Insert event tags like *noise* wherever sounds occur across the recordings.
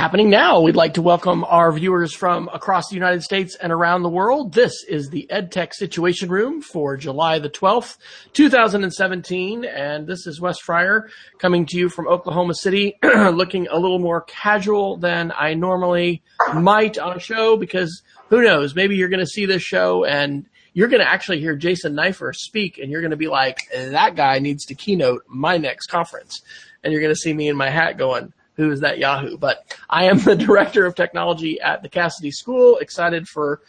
Happening now, we'd like to welcome our viewers from across the United States and around the world. This is the EdTech Situation Room for July the 12th, 2017. And this is Wes Fryer coming to you from Oklahoma City, *clears throat* looking a little more casual than I normally might on a show because who knows, maybe you're going to see this show and you're going to actually hear Jason Neiffer speak and you're going to be like, that guy needs to keynote my next conference. And you're going to see me in my hat going, who is that Yahoo? But I am the *laughs* director of technology at the Casady School. Excited for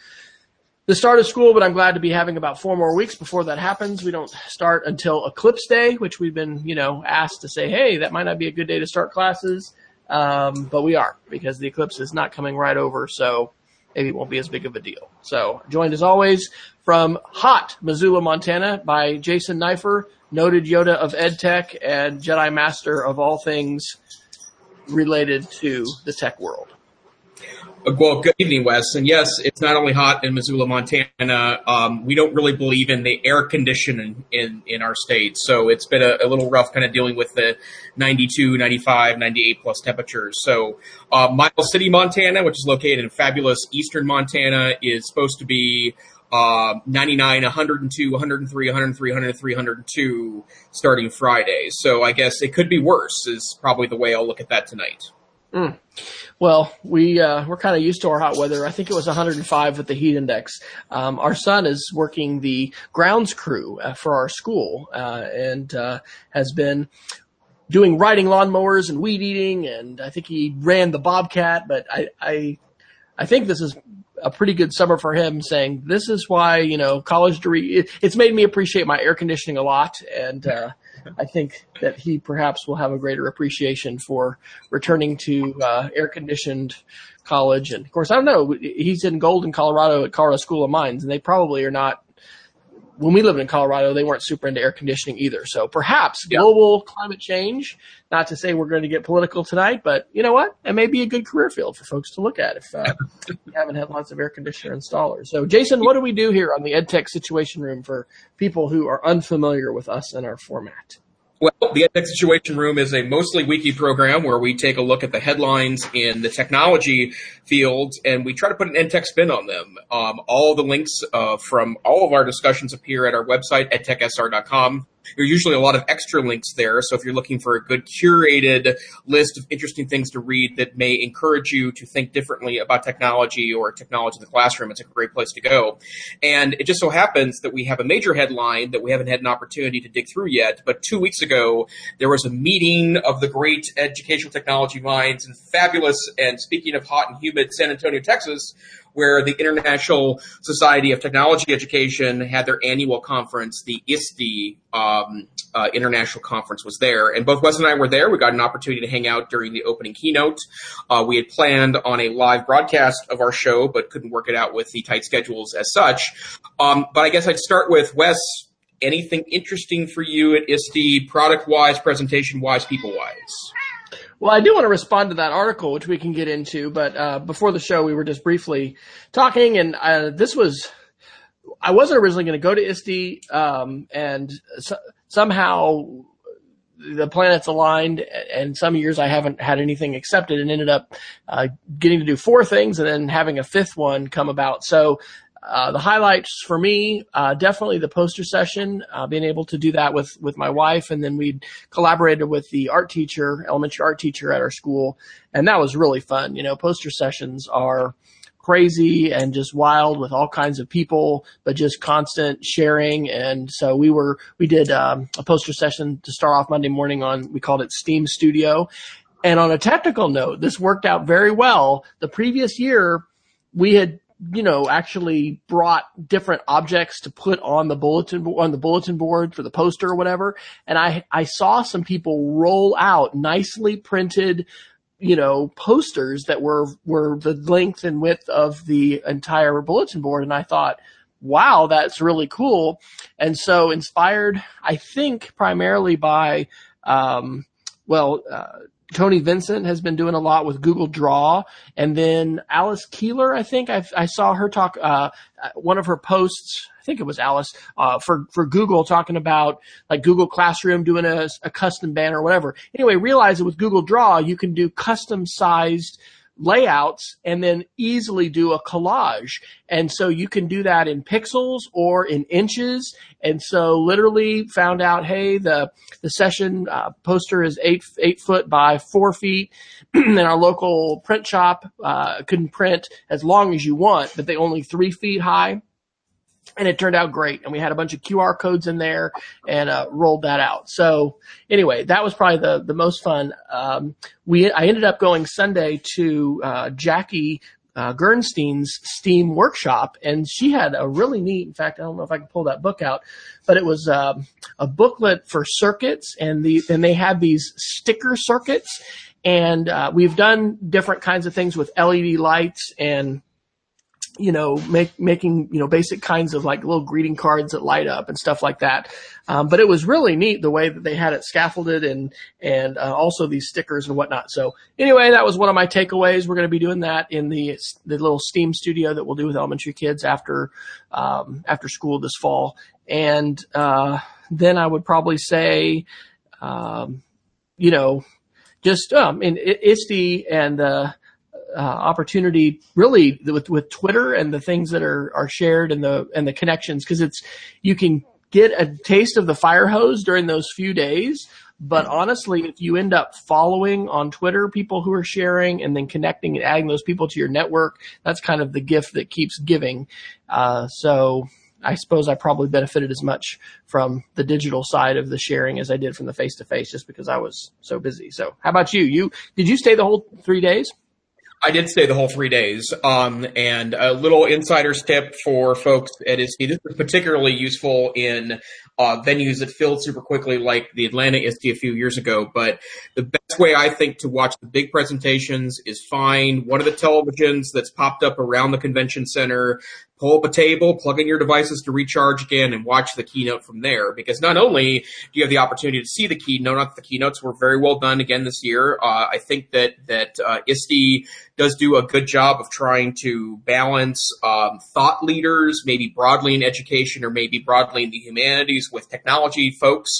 the start of school, but I'm glad to be having about four more weeks before that happens. We don't start until Eclipse Day, which we've been, you know, asked to say, hey, that might not be a good day to start classes. Um, but we are because the eclipse is not coming right over. So maybe it won't be as big of a deal. So joined as always from hot Missoula, Montana by Jason Neiffer, noted Yoda of EdTech and Jedi Master of all things related to the tech world. Well, good evening, Wes. And yes, it's not only hot in Missoula, Montana. Um, we don't really believe in the air conditioning in, in our state. So it's been a, a, little rough kind of dealing with the 92, 95, 98 plus temperatures. So uh, Miles City, Montana, which is located in fabulous eastern Montana, is supposed to be uh, 99, 102, 103, 103, 103, 102 starting Friday. So I guess it could be worse is probably the way I'll look at that tonight. Mm. Well, we uh, we're kind of used to our hot weather. I think it was 105 with the heat index. Um, our son is working the grounds crew uh, for our school uh, and uh, has been doing riding lawnmowers and weed eating, and I think he ran the bobcat. But I I, I think this is a pretty good summer for him saying this is why you know college degree it, it's made me appreciate my air conditioning a lot and uh, I think that he perhaps will have a greater appreciation for returning to uh, air conditioned college. And of course I don't know he's in Golden Colorado at Colorado School of Mines and they probably are not when we lived in Colorado, they weren't super into air conditioning either. So perhaps yeah. global climate change, not to say we're going to get political tonight, but you know what? It may be a good career field for folks to look at if uh, *laughs* you haven't had lots of air conditioner installers. So Jason, what do we do here on the EdTech Situation Room for people who are unfamiliar with us and our format? Well, the EdTech Situation Room is a mostly weekly program where we take a look at the headlines in the technology field and we try to put an EdTech spin on them. Um, all the links uh, from all of our discussions appear at our website, edtechsr.com. There's usually a lot of extra links there. So if you're looking for a good curated list of interesting things to read that may encourage you to think differently about technology or technology in the classroom, it's a great place to go. And it just so happens that we have a major headline that we haven't had an opportunity to dig through yet. But two weeks ago, there was a meeting of the great educational technology minds and fabulous, and speaking of hot and humid San Antonio, Texas, where the International Society of Technology Education had their annual conference. The ISTE um, uh, International Conference was there, and both Wes and I were there. We got an opportunity to hang out during the opening keynote. Uh, we had planned on a live broadcast of our show, but couldn't work it out with the tight schedules as such. Um, but I guess I'd start with Wes. Anything interesting for you at ISTE, product wise, presentation wise, people wise? Well, I do want to respond to that article, which we can get into, but uh, before the show, we were just briefly talking, and uh, this was. I wasn't originally going to go to ISTE, um, and so, somehow the planets aligned, and some years I haven't had anything accepted, and ended up uh, getting to do four things, and then having a fifth one come about. So uh, the highlights for me, uh, definitely the poster session, uh, being able to do that with, with my wife. And then we collaborated with the art teacher, elementary art teacher at our school. And that was really fun. You know, poster sessions are crazy and just wild with all kinds of people, but just constant sharing. And so we were, we did, um, a poster session to start off Monday morning on, we called it Steam Studio. And on a technical note, this worked out very well. The previous year, we had you know, actually brought different objects to put on the bulletin on the bulletin board for the poster or whatever. And I I saw some people roll out nicely printed, you know, posters that were were the length and width of the entire bulletin board. And I thought, wow, that's really cool. And so inspired, I think, primarily by um, well, uh, Tony Vincent has been doing a lot with Google Draw, and then Alice Keeler, I think I've, i saw her talk. Uh, one of her posts, I think it was Alice, uh, for for Google talking about like Google Classroom doing a, a custom banner or whatever. Anyway, realize that with Google Draw you can do custom sized layouts and then easily do a collage. And so you can do that in pixels or in inches. And so literally found out, hey, the, the session uh, poster is eight, eight foot by four feet. *clears throat* and our local print shop, uh, couldn't print as long as you want, but they only three feet high and it turned out great. And we had a bunch of QR codes in there and uh, rolled that out. So anyway, that was probably the the most fun. Um, we I ended up going Sunday to uh, Jackie. Uh, Gerstein's Steam workshop, and she had a really neat. In fact, I don't know if I can pull that book out, but it was um, a booklet for circuits, and the and they had these sticker circuits, and uh, we've done different kinds of things with LED lights and you know, make, making, you know, basic kinds of like little greeting cards that light up and stuff like that. Um, but it was really neat the way that they had it scaffolded and, and, uh, also these stickers and whatnot. So anyway, that was one of my takeaways. We're going to be doing that in the, the little STEAM studio that we'll do with elementary kids after, um, after school this fall. And, uh, then I would probably say, um, you know, just, um, in ISTE and, uh, uh, opportunity really with with Twitter and the things that are are shared and the and the connections because it's you can get a taste of the fire hose during those few days. But honestly, if you end up following on Twitter people who are sharing and then connecting and adding those people to your network, that's kind of the gift that keeps giving. Uh, so I suppose I probably benefited as much from the digital side of the sharing as I did from the face to face, just because I was so busy. So, how about you? You did you stay the whole three days? I did stay the whole three days. Um, and a little insider's tip for folks at ISTE. This is particularly useful in uh, venues that filled super quickly, like the Atlanta ISTE a few years ago. But the best way I think to watch the big presentations is find one of the televisions that's popped up around the convention center, pull up a table, plug in your devices to recharge again, and watch the keynote from there. Because not only do you have the opportunity to see the keynote, not the keynotes were very well done again this year. Uh, I think that that uh, ISTE does do a good job of trying to balance um, thought leaders, maybe broadly in education or maybe broadly in the humanities with technology folks.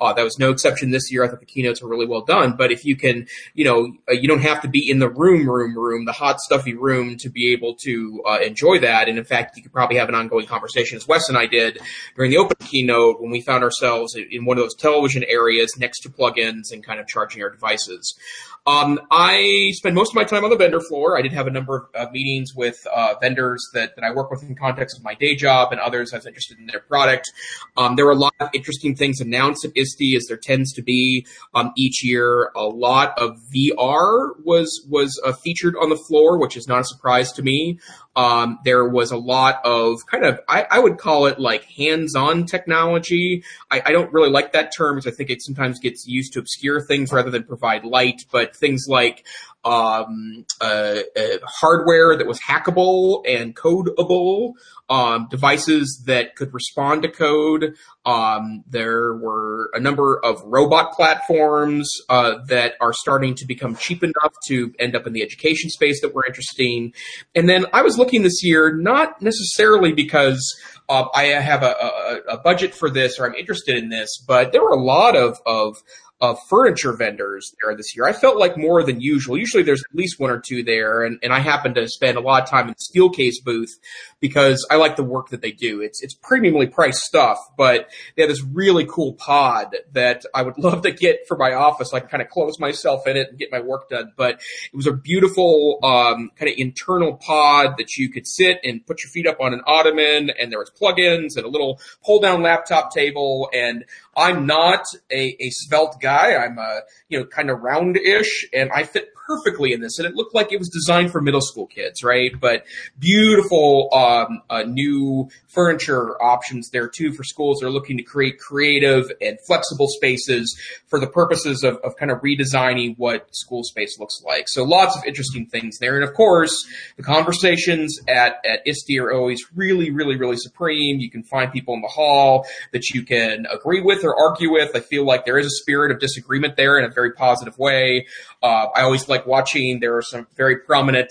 Uh, that was no exception this year. I thought the keynotes were really well done. But if you can, you know, uh, you don't have to be in the room, room, room, the hot, stuffy room to be able to uh, enjoy that. And in fact, you could probably have an ongoing conversation, as Wes and I did during the open keynote when we found ourselves in one of those television areas next to plugins and kind of charging our devices. Um, I spend most of my time on the vendor floor. I did have a number of meetings with uh, vendors that, that I work with in context of my day job and others I was interested in their product. Um, there were a lot of interesting things announced at ISTE, as there tends to be um, each year. A lot of VR was was uh, featured on the floor, which is not a surprise to me. Um, there was a lot of kind of, I, I would call it like hands-on technology. I, I, don't really like that term because I think it sometimes gets used to obscure things rather than provide light, but things like um, uh, uh, hardware that was hackable and codeable, um, devices that could respond to code. Um, there were a number of robot platforms uh, that are starting to become cheap enough to end up in the education space that were interesting. And then I was looking this year, not necessarily because uh, I have a, a, a, budget for this or I'm interested in this, but there were a lot of, of of furniture vendors there this year. I felt like more than usual. Usually there's at least one or two there, and, and I happen to spend a lot of time in the Steelcase booth because I like the work that they do. It's it's premiumly priced stuff, but they have this really cool pod that I would *laughs* love to get for my office. I can kind of close myself in it and get my work done. But it was a beautiful um, kind of internal pod that you could sit and put your feet up on an ottoman, and there was plugins and a little pull down laptop table. And I'm not a, a svelte guy. I'm a you know kind of roundish, and I fit perfectly in this, and it looked like it was designed for middle school kids, right? But beautiful um, uh, new furniture options there too for schools that are looking to create creative and flexible spaces for the purposes of, of kind of redesigning what school space looks like. So lots of interesting things there, and of course the conversations at at ISTE are always really, really, really supreme. You can find people in the hall that you can agree with or argue with. I feel like there is a spirit of disagreement there in a very positive way. Uh, I always like watching. There are some very prominent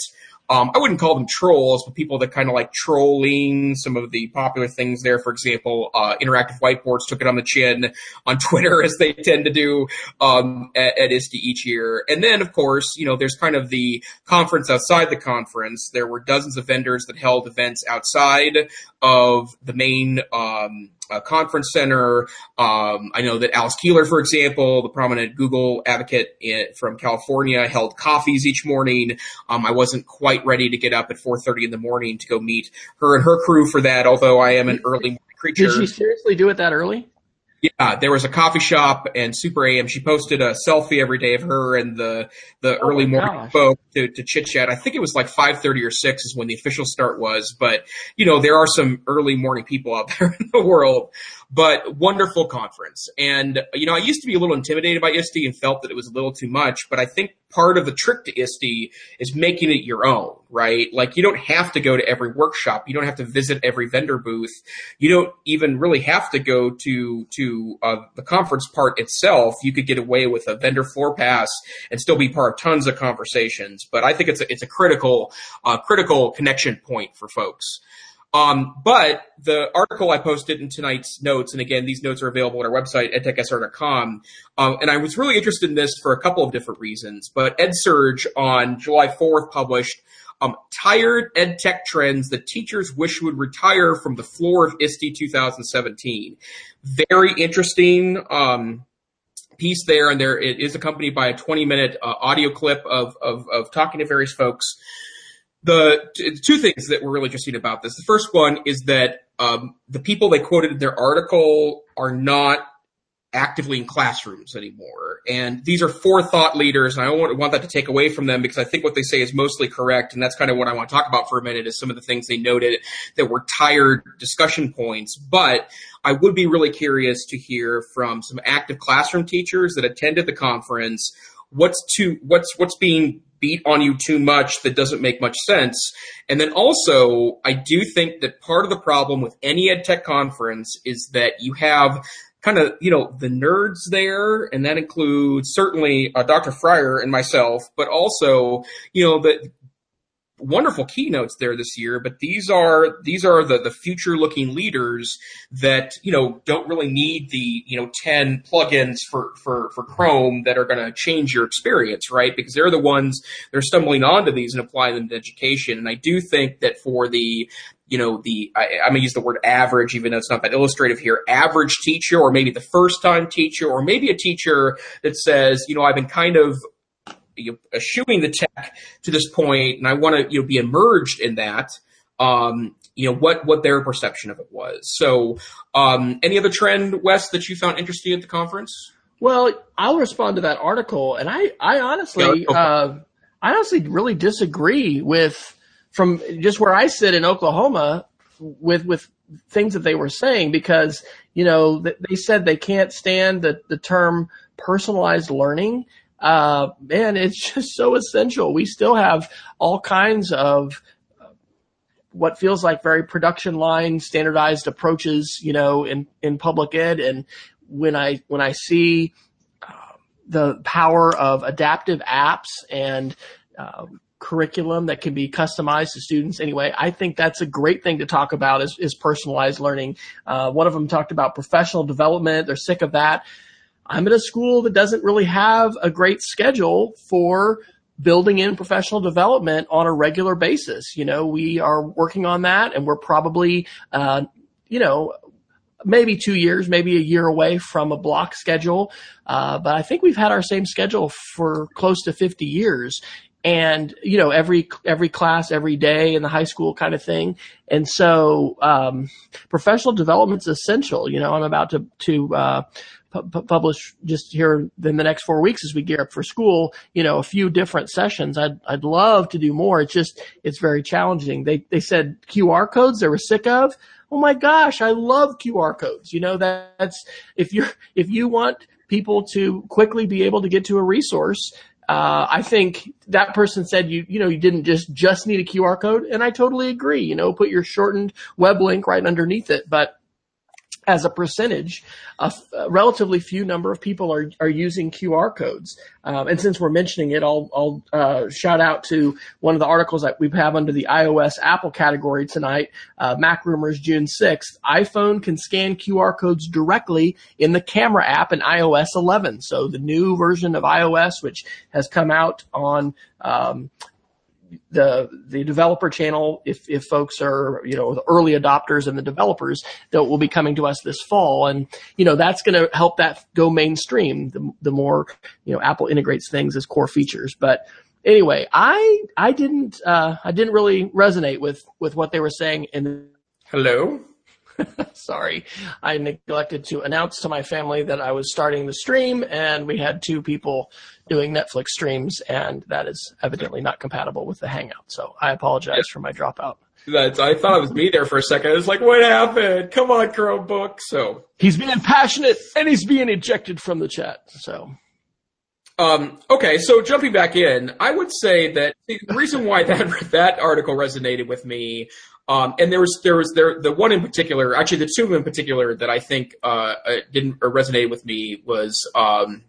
um, I wouldn't call them trolls, but people that kind of like trolling some of the popular things there. For example, uh, interactive whiteboards took it on the chin on *laughs* Twitter as they tend to do um, at, at ISTE each year. And then, of course, you know, there's kind of the conference outside the conference. There were dozens of vendors that held events outside of the main um, uh, conference center. Um, I know that Alice Keeler, for example, the prominent Google advocate in, from California, held coffees each morning. Um, I wasn't quite ready to get up at 4:30 in the morning to go meet her and her crew for that. Although I am an early morning creature. Did she seriously do it that early? Yeah, there was a coffee shop and Super AM. She posted a selfie every day of her and the the oh early morning folk to, to chit chat. I think it was like five thirty or six is when the official start was. But you know, there are some early morning people out *laughs* there in the world but wonderful conference. And, you know, I used to be a little intimidated by ISTE and felt that it was a little too much, but I think part of the trick to ISTE is making it your own, right? Like you don't have to go to every workshop. You don't have to visit every vendor booth. You don't even really have to go to, to uh, the conference part itself. You could get away with a vendor floor pass and still be part of tons of conversations. But I think it's a, it's a critical, uh, critical connection point for folks. Um, but the article I posted in tonight's notes, and again, these notes are available on our website, edtechsr.com. Um, and I was really interested in this for a couple of different reasons. But EdSurge on July 4th published um, tired ed tech trends that teachers wish would retire from the floor of ISTE 2017. Very interesting um, piece there, and there it is accompanied by a 20 minute uh, audio clip of, of, of talking to various folks the two things that were really interesting about this. The first one is that um, the people they quoted in their article are not actively in classrooms anymore. And these are four thought leaders, and I don't want that to take away from them because I think what they say is mostly correct. And that's kind of what I want to talk about for a minute is some of the things they noted that were tired discussion points. But I would be really curious to hear from some active classroom teachers that attended the conference what's to what's what's being beat on you too much that doesn't make much sense. And then also, I do think that part of the problem with any ed tech conference is that you have kind of, you know, the nerds there, and that includes certainly uh, Dr. Fryer and myself, but also, you know, the wonderful keynotes there this year, but these are these are the the future looking leaders that you know don't really need the you know ten plugins for for for Chrome that are going to change your experience, right? Because they're the ones that are stumbling onto these and applying them to education. And I do think that for the you know, the, I, am gonna use the word average, even though it's not that illustrative here, average teacher, or maybe the first time teacher, or maybe a teacher that says, you know, I've been kind of you know, eschewing the tech to this point, and I want to you know be immersed in that. Um, you know what what their perception of it was. So, um, any other trend, Wes, that you found interesting at the conference? Well, I'll respond to that article, and I I honestly yeah, okay. uh, I honestly really disagree with from just where I sit in Oklahoma with with things that they were saying because you know they said they can't stand the the term personalized learning uh, man, it's just so essential. We still have all kinds of what feels like very production line standardized approaches, you know, in, in public ed. And when I, when I see uh, the power of adaptive apps and, um, curriculum that can be customized to students anyway. I think that's a great thing to talk about is, is personalized learning. Uh, one of them talked about professional development. They're sick of that. I'm at a school that doesn't really have a great schedule for building in professional development on a regular basis. You know, we are working on that and we're probably, uh, you know, maybe two years, maybe a year away from a block schedule. Uh, but I think we've had our same schedule for close to 50 years and you know every every class every day in the high school kind of thing and so um, professional development is essential you know i'm about to to uh, pu- publish just here in the next four weeks as we gear up for school, you know, a few different sessions. I'd, I'd love to do more. It's just, it's very challenging. They, they said QR codes they were sick of. Oh my gosh, I love QR codes. You know, that's, if you're, if you want people to quickly be able to get to a resource, uh, I think that person said you, you know, you didn't just, just need a QR code. And I totally agree, you know, put your shortened web link right underneath it. But as a percentage, a, a, relatively few number of people are, are using QR codes. Um, and since we're mentioning it, I'll, I'll uh, shout out to one of the articles that we have under the iOS Apple category tonight, uh, Mac Rumors June 6th. iPhone can scan QR codes directly in the camera app in iOS 11. So the new version of iOS, which has come out on um, the the developer channel if if folks are you know the early adopters and the developers that will be coming to us this fall. And you know that's going to help that go mainstream the, the more you know Apple integrates things as core features. But anyway I I didn't uh, I didn't really resonate with with what they were saying in hello *laughs* Sorry. I neglected to announce to my family that I was starting the stream and we had two people doing Netflix streams and that is evidently not compatible with the Hangout. So I apologize for my dropout. That's, I thought it was me there for a second. I was like, what happened? Come on, Chromebook. So he's being passionate and he's being ejected from the chat. So. Um, okay, so jumping back in, I would say that the reason why that *laughs* that article resonated with me um, and there was there was there the one in particular, actually the two in particular that I think uh, uh didn't resonate with me was um,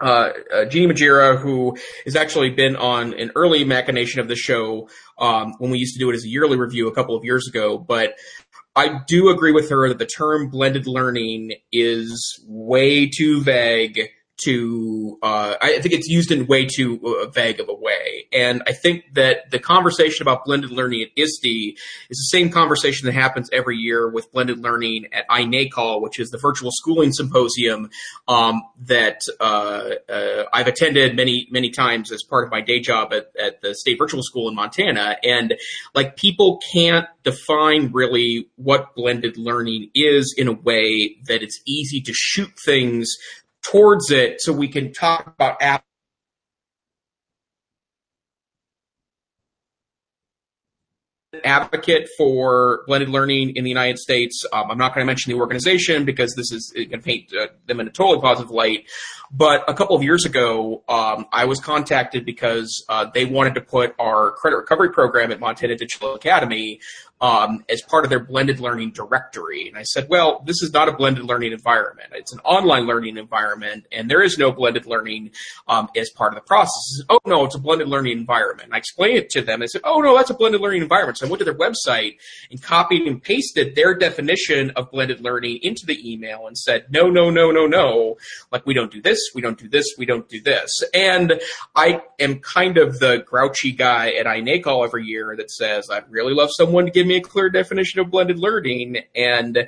uh, uh, Jennie Magiera, who has actually been on an early machination of the show um, when we used to do it as a yearly review a couple of years ago. But I do agree with her that the term blended learning is way too vague to uh, I think it's used in way too uh, vague of a way. And I think that the conversation about blended learning at ISTE is the same conversation that happens every year with blended learning at iNACOL, which is the virtual schooling symposium um, that uh, uh, I've attended many many times as part of my day job at, at the state virtual school in Montana. And like people can't define really what blended learning is in a way that it's easy to shoot things towards it so we can talk about advocate for blended learning in the United States. Um, I'm not going to mention the organization because this is going to paint uh, them in a totally positive light. But a couple of years ago, um, I was contacted because uh, they wanted to put our credit recovery program at Montana Digital Academy um, as part of their blended learning directory. And I said, well, this is not a blended learning environment. It's an online learning environment, and there is no blended learning um, as part of the process. Said, oh, no, it's a blended learning environment. And I explained it to them. They said, oh, no, that's a blended learning environment. So I went to their website and copied and pasted their definition of blended learning into the email and said, no, no, no, no, no. Like, we don't do this, we don't do this, we don't do this. And I am kind of the grouchy guy at iNACOL every year that says, I'd really love someone to give me a clear definition of blended learning. And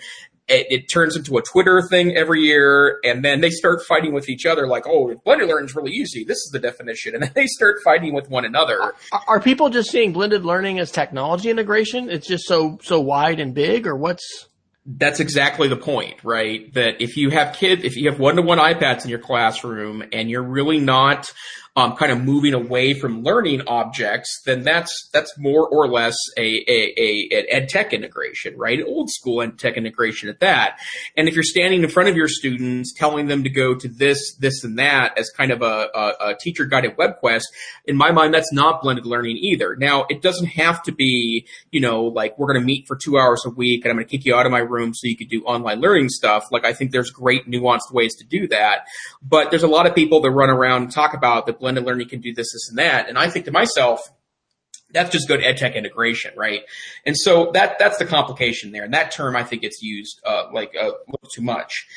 it, it, turns into a Twitter thing every year, and then they start fighting with each other, like, "Oh, blended learning is really easy. This is the definition," and then they start fighting with one another. Are, are, people just seeing blended learning as technology integration? It's just so so wide and big, or what's? That's exactly the point, right? That if you have kids, if you have one to one iPads in your classroom, and you're really not um, kind of moving away from learning objects, then that's that's more or less a, a, a, ed tech integration, right? Old school ed tech integration at that. And if you're standing in front of your students, telling them to go to this, this, and that as kind of a, a, a teacher guided web quest, in my mind, that's not blended learning either. Now, it doesn't have to be, you know, like we're going to meet for two hours a week and I'm going to kick you out of my room so you could do online learning stuff. Like I think there's great nuanced ways to do that, but there's a lot of people that run around and talk about the blended learning can do this, this, and that. And I think to myself, that's just good ed tech integration, right? And so that that's the complication there. And that term, I think, gets used uh, like a little too much.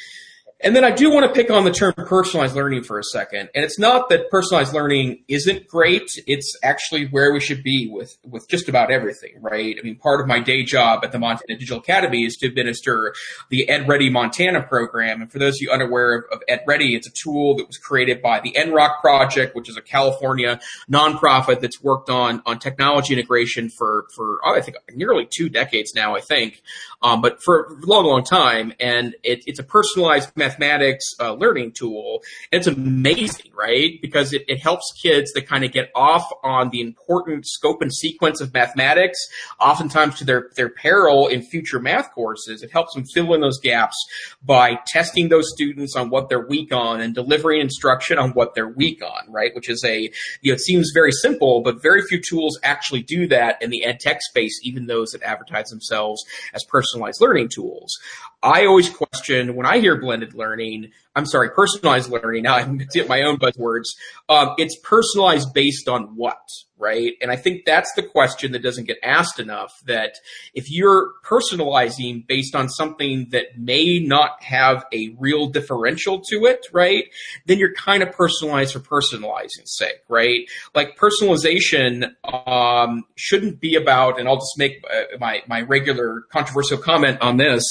And then I do want to pick on the term personalized learning for a second. And it's not that personalized learning isn't great. It's actually where we should be with, with just about everything, right? I mean, part of my day job at the Montana Digital Academy is to administer the Ed Ready Montana program. And for those of you unaware of, of Ed Ready, it's a tool that was created by the NROC Project, which is a California nonprofit that's worked on, on technology integration for, for, oh, I think nearly two decades now, I think. Um, but for a long, long time. And it, it's a personalized method mathematics uh, learning tool. It's amazing, right? Because it, it helps kids to kind of get off on the important scope and sequence of mathematics, oftentimes to their, their peril in future math courses. It helps them fill in those gaps by testing those students on what they're weak on and delivering instruction on what they're weak on, right? Which is a, you know, it seems very simple, but very few tools actually do that in the ed tech space, even those that advertise themselves as personalized learning tools. I always question when I hear blended learning, I'm sorry, personalized learning. Now I'm *laughs* get my own buzzwords. Um, it's personalized based on what, right? And I think that's the question that doesn't get asked enough. That if you're personalizing based on something that may not have a real differential to it, right? Then you're kind of personalized for personalizing's sake, right? Like personalization um, shouldn't be about, and I'll just make uh, my my regular controversial comment on this.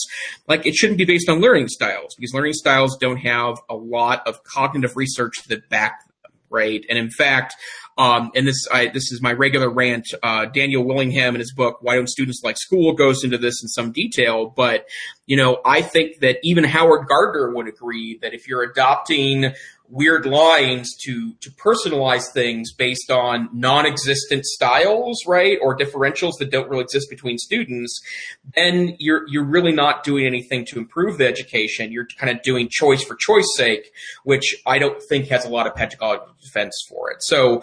Like it shouldn't be based on learning styles because learning styles don't have a lot of cognitive research that back them, right? And in fact, um, and this I, this is my regular rant. Uh, Daniel Willingham in his book "Why Don't Students Like School" goes into this in some detail. But you know, I think that even Howard Gardner would agree that if you're adopting weird lines to to personalize things based on non-existent styles, right, or differentials that don't really exist between students, then you're you're really not doing anything to improve the education. You're kind of doing choice for choice sake, which I don't think has a lot of pedagogical defense for it. So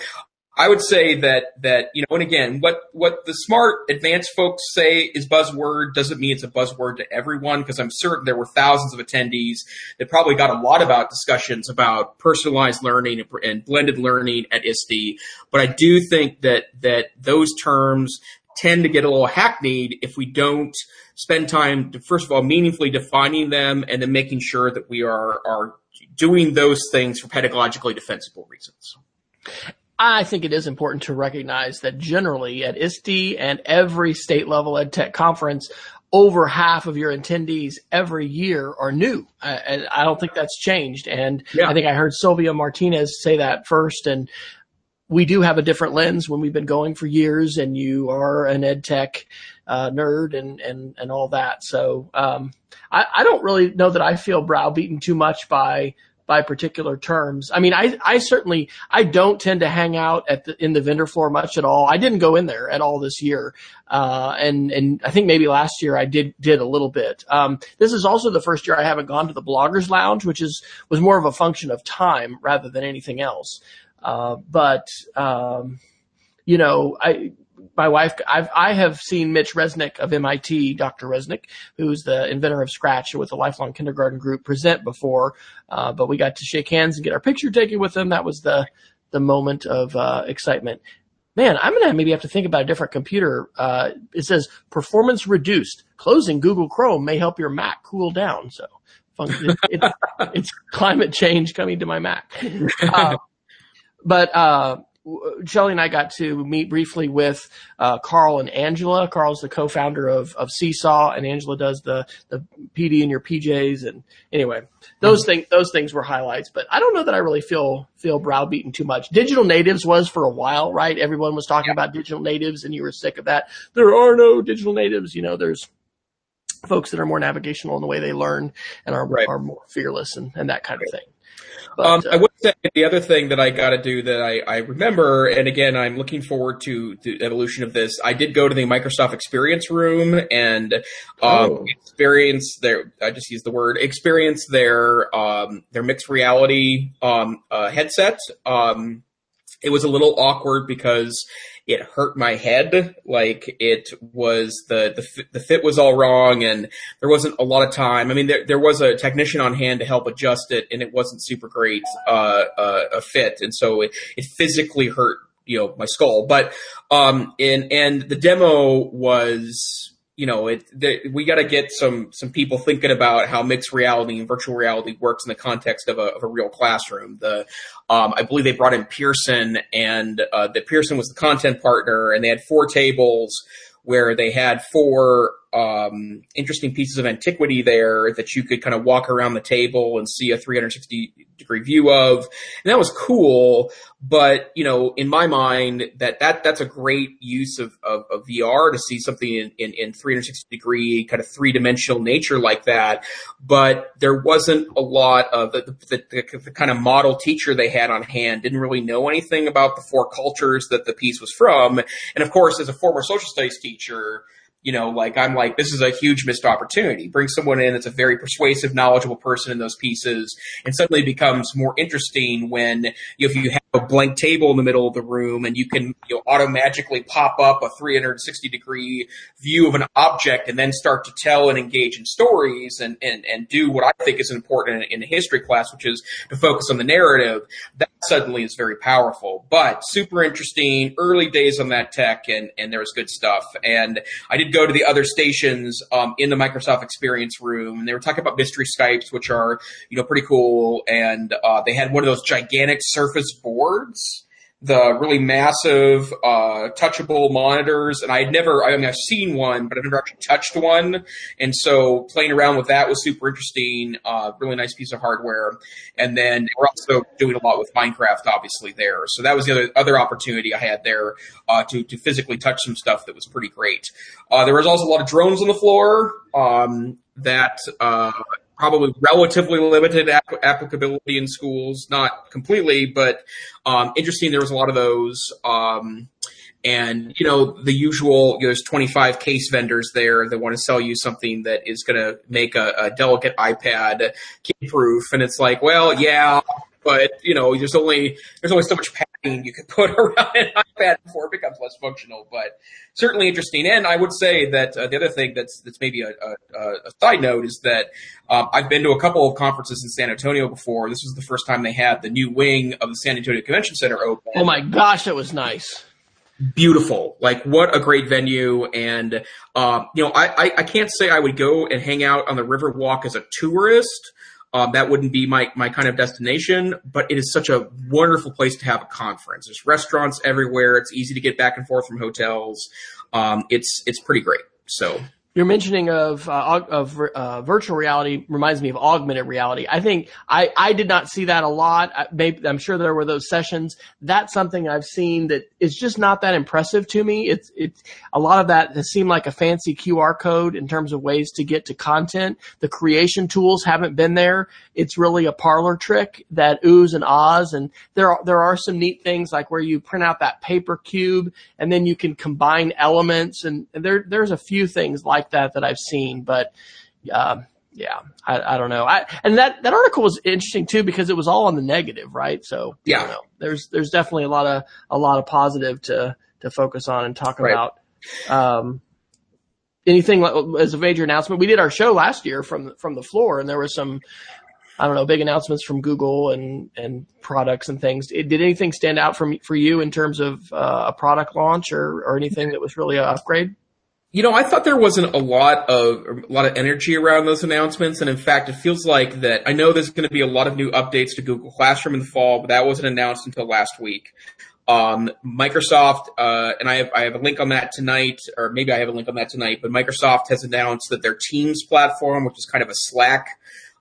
I would say that that you know, and again, what what the smart advanced folks say is buzzword doesn't mean it's a buzzword to everyone because I'm certain there were thousands of attendees that probably got a lot about discussions about personalized learning and blended learning at ISTE. But I do think that that those terms tend to get a little hackneyed if we don't spend time, to, first of all, meaningfully defining them and then making sure that we are are doing those things for pedagogically defensible reasons. I think it is important to recognize that generally at ISTE and every state level ed tech conference, over half of your attendees every year are new. and I don't think that's changed. And yeah. I think I heard Sylvia Martinez say that first. And we do have a different lens when we've been going for years and you are an ed tech uh, nerd and, and, and all that. So, um, I, I don't really know that I feel browbeaten too much by by particular terms. I mean, I, I certainly, I don't tend to hang out at the, in the vendor floor much at all. I didn't go in there at all this year. Uh, and, and I think maybe last year I did, did a little bit. Um, this is also the first year I haven't gone to the bloggers lounge, which is, was more of a function of time rather than anything else. Uh, but, um, you know, I, my wife, I've, I have seen Mitch Resnick of MIT, Dr. Resnick, who's the inventor of Scratch with the Lifelong Kindergarten Group, present before. Uh, but we got to shake hands and get our picture taken with him. That was the the moment of uh, excitement. Man, I'm gonna maybe have to think about a different computer. Uh, it says performance reduced. Closing Google Chrome may help your Mac cool down. So it, it, *laughs* it's climate change coming to my Mac. Uh, but uh, Shelly and I got to meet briefly with uh, Carl and Angela. Carl's the co-founder of, of Seesaw, and Angela does the the PD in your PJs. And anyway, those mm-hmm. things those things were highlights. But I don't know that I really feel feel browbeaten too much. Digital natives was for a while, right? Everyone was talking yeah. about digital natives, and you were sick of that. There are no digital natives. You know, there's folks that are more navigational in the way they learn and are right. are more fearless and, and that kind of thing. But, um, uh, I would say the other thing that I got to do that I, I, remember, and again, I'm looking forward to the evolution of this. I did go to the Microsoft Experience Room and um, oh. experience their. I just use the word experience their um, their mixed reality um, uh, headset. Um, it was a little awkward because it hurt my head. Like it was the, the, the fit was all wrong and there wasn't a lot of time. I mean, there, there was a technician on hand to help adjust it and it wasn't super great, uh, uh, a fit. And so it, it physically hurt, you know, my skull. But, um, and, and the demo was, you know, it, the, we got to get some some people thinking about how mixed reality and virtual reality works in the context of a, of a real classroom. The um, I believe they brought in Pearson, and uh, that Pearson was the content partner, and they had four tables where they had four um, interesting pieces of antiquity there that you could kind of walk around the table and see a 360 degree view of. And that was cool. But, you know, in my mind, that, that, that's a great use of, of, of VR to see something in, in, in 360 degree kind of three dimensional nature like that. But there wasn't a lot of the, the, the, the kind of model teacher they had on hand didn't really know anything about the four cultures that the piece was from. And of course, as a former social studies teacher, you know, like I'm like, this is a huge missed opportunity. Bring someone in that's a very persuasive, knowledgeable person in those pieces, and suddenly becomes more interesting when you know, if you have a blank table in the middle of the room and you can you know auto magically pop up a 360 degree view of an object and then start to tell and engage in stories and and and do what I think is important in, in a history class, which is to focus on the narrative. That suddenly is very powerful, but super interesting. Early days on that tech, and and there was good stuff. And I did go to the other stations um, in the Microsoft Experience room, and they were talking about mystery Skypes, which are you know pretty cool. And uh, they had one of those gigantic Surface boards the really massive, uh, touchable monitors. And I had never, I mean, I've seen one, but I've never actually touched one. And so playing around with that was super interesting. Uh, really nice piece of hardware. And then we're also doing a lot with Minecraft, obviously there. So that was the other, other opportunity I had there, uh, to, to physically touch some stuff that was pretty great. Uh, there was also a lot of drones on the floor, um, that, uh, probably relatively limited ap- applicability in schools, not completely, but um, interesting. There was a lot of those. Um, and you know the usual. You know, there's 25 case vendors there that want to sell you something that is going to make a, a delicate iPad kid proof, and it's like, well, yeah, but you know, there's only there's only so much padding you could *laughs* put around an iPad before it becomes less functional. But certainly interesting. And I would say that uh, the other thing that's that's maybe a, a, a side note is that um, I've been to a couple of conferences in San Antonio before. This was the first time they had the new wing of the San Antonio Convention Center open. Oh my gosh, that was nice beautiful. Like what a great venue. And, um, you know, I, I, I, can't say I would go and hang out on the river walk as a tourist, um, that wouldn't be my, my kind of destination, but it is such a wonderful place to have a conference. There's restaurants everywhere. It's easy to get back and forth from hotels. Um, it's, it's pretty great. So your mentioning of uh, of uh, virtual reality reminds me of augmented reality. I think I, I did not see that a lot. I, maybe, I'm sure there were those sessions. That's something I've seen that is just not that impressive to me. It's it's a lot of that has seemed like a fancy QR code in terms of ways to get to content. The creation tools haven't been there. It's really a parlor trick that oohs and ahs. And there are, there are some neat things like where you print out that paper cube and then you can combine elements and, and there there's a few things like like that that I've seen, but uh, yeah, I, I, don't know. I, and that, that article was interesting too because it was all on the negative, right? So yeah, know, there's there's definitely a lot of a lot of positive to to focus on and talk right. about. Um, anything as a major announcement, we did our show last year from from the floor, and there was some I don't know, big announcements from Google and, and products and things. Did anything stand out from for you in terms of uh, a product launch or, or anything that was really an upgrade? You know, I thought there wasn't a lot of a lot of energy around those announcements, and in fact, it feels like that. I know there's going to be a lot of new updates to Google Classroom in the fall, but that wasn't announced until last week. Um, Microsoft, uh, and I have I have a link on that tonight, or maybe I have a link on that tonight. But Microsoft has announced that their Teams platform, which is kind of a Slack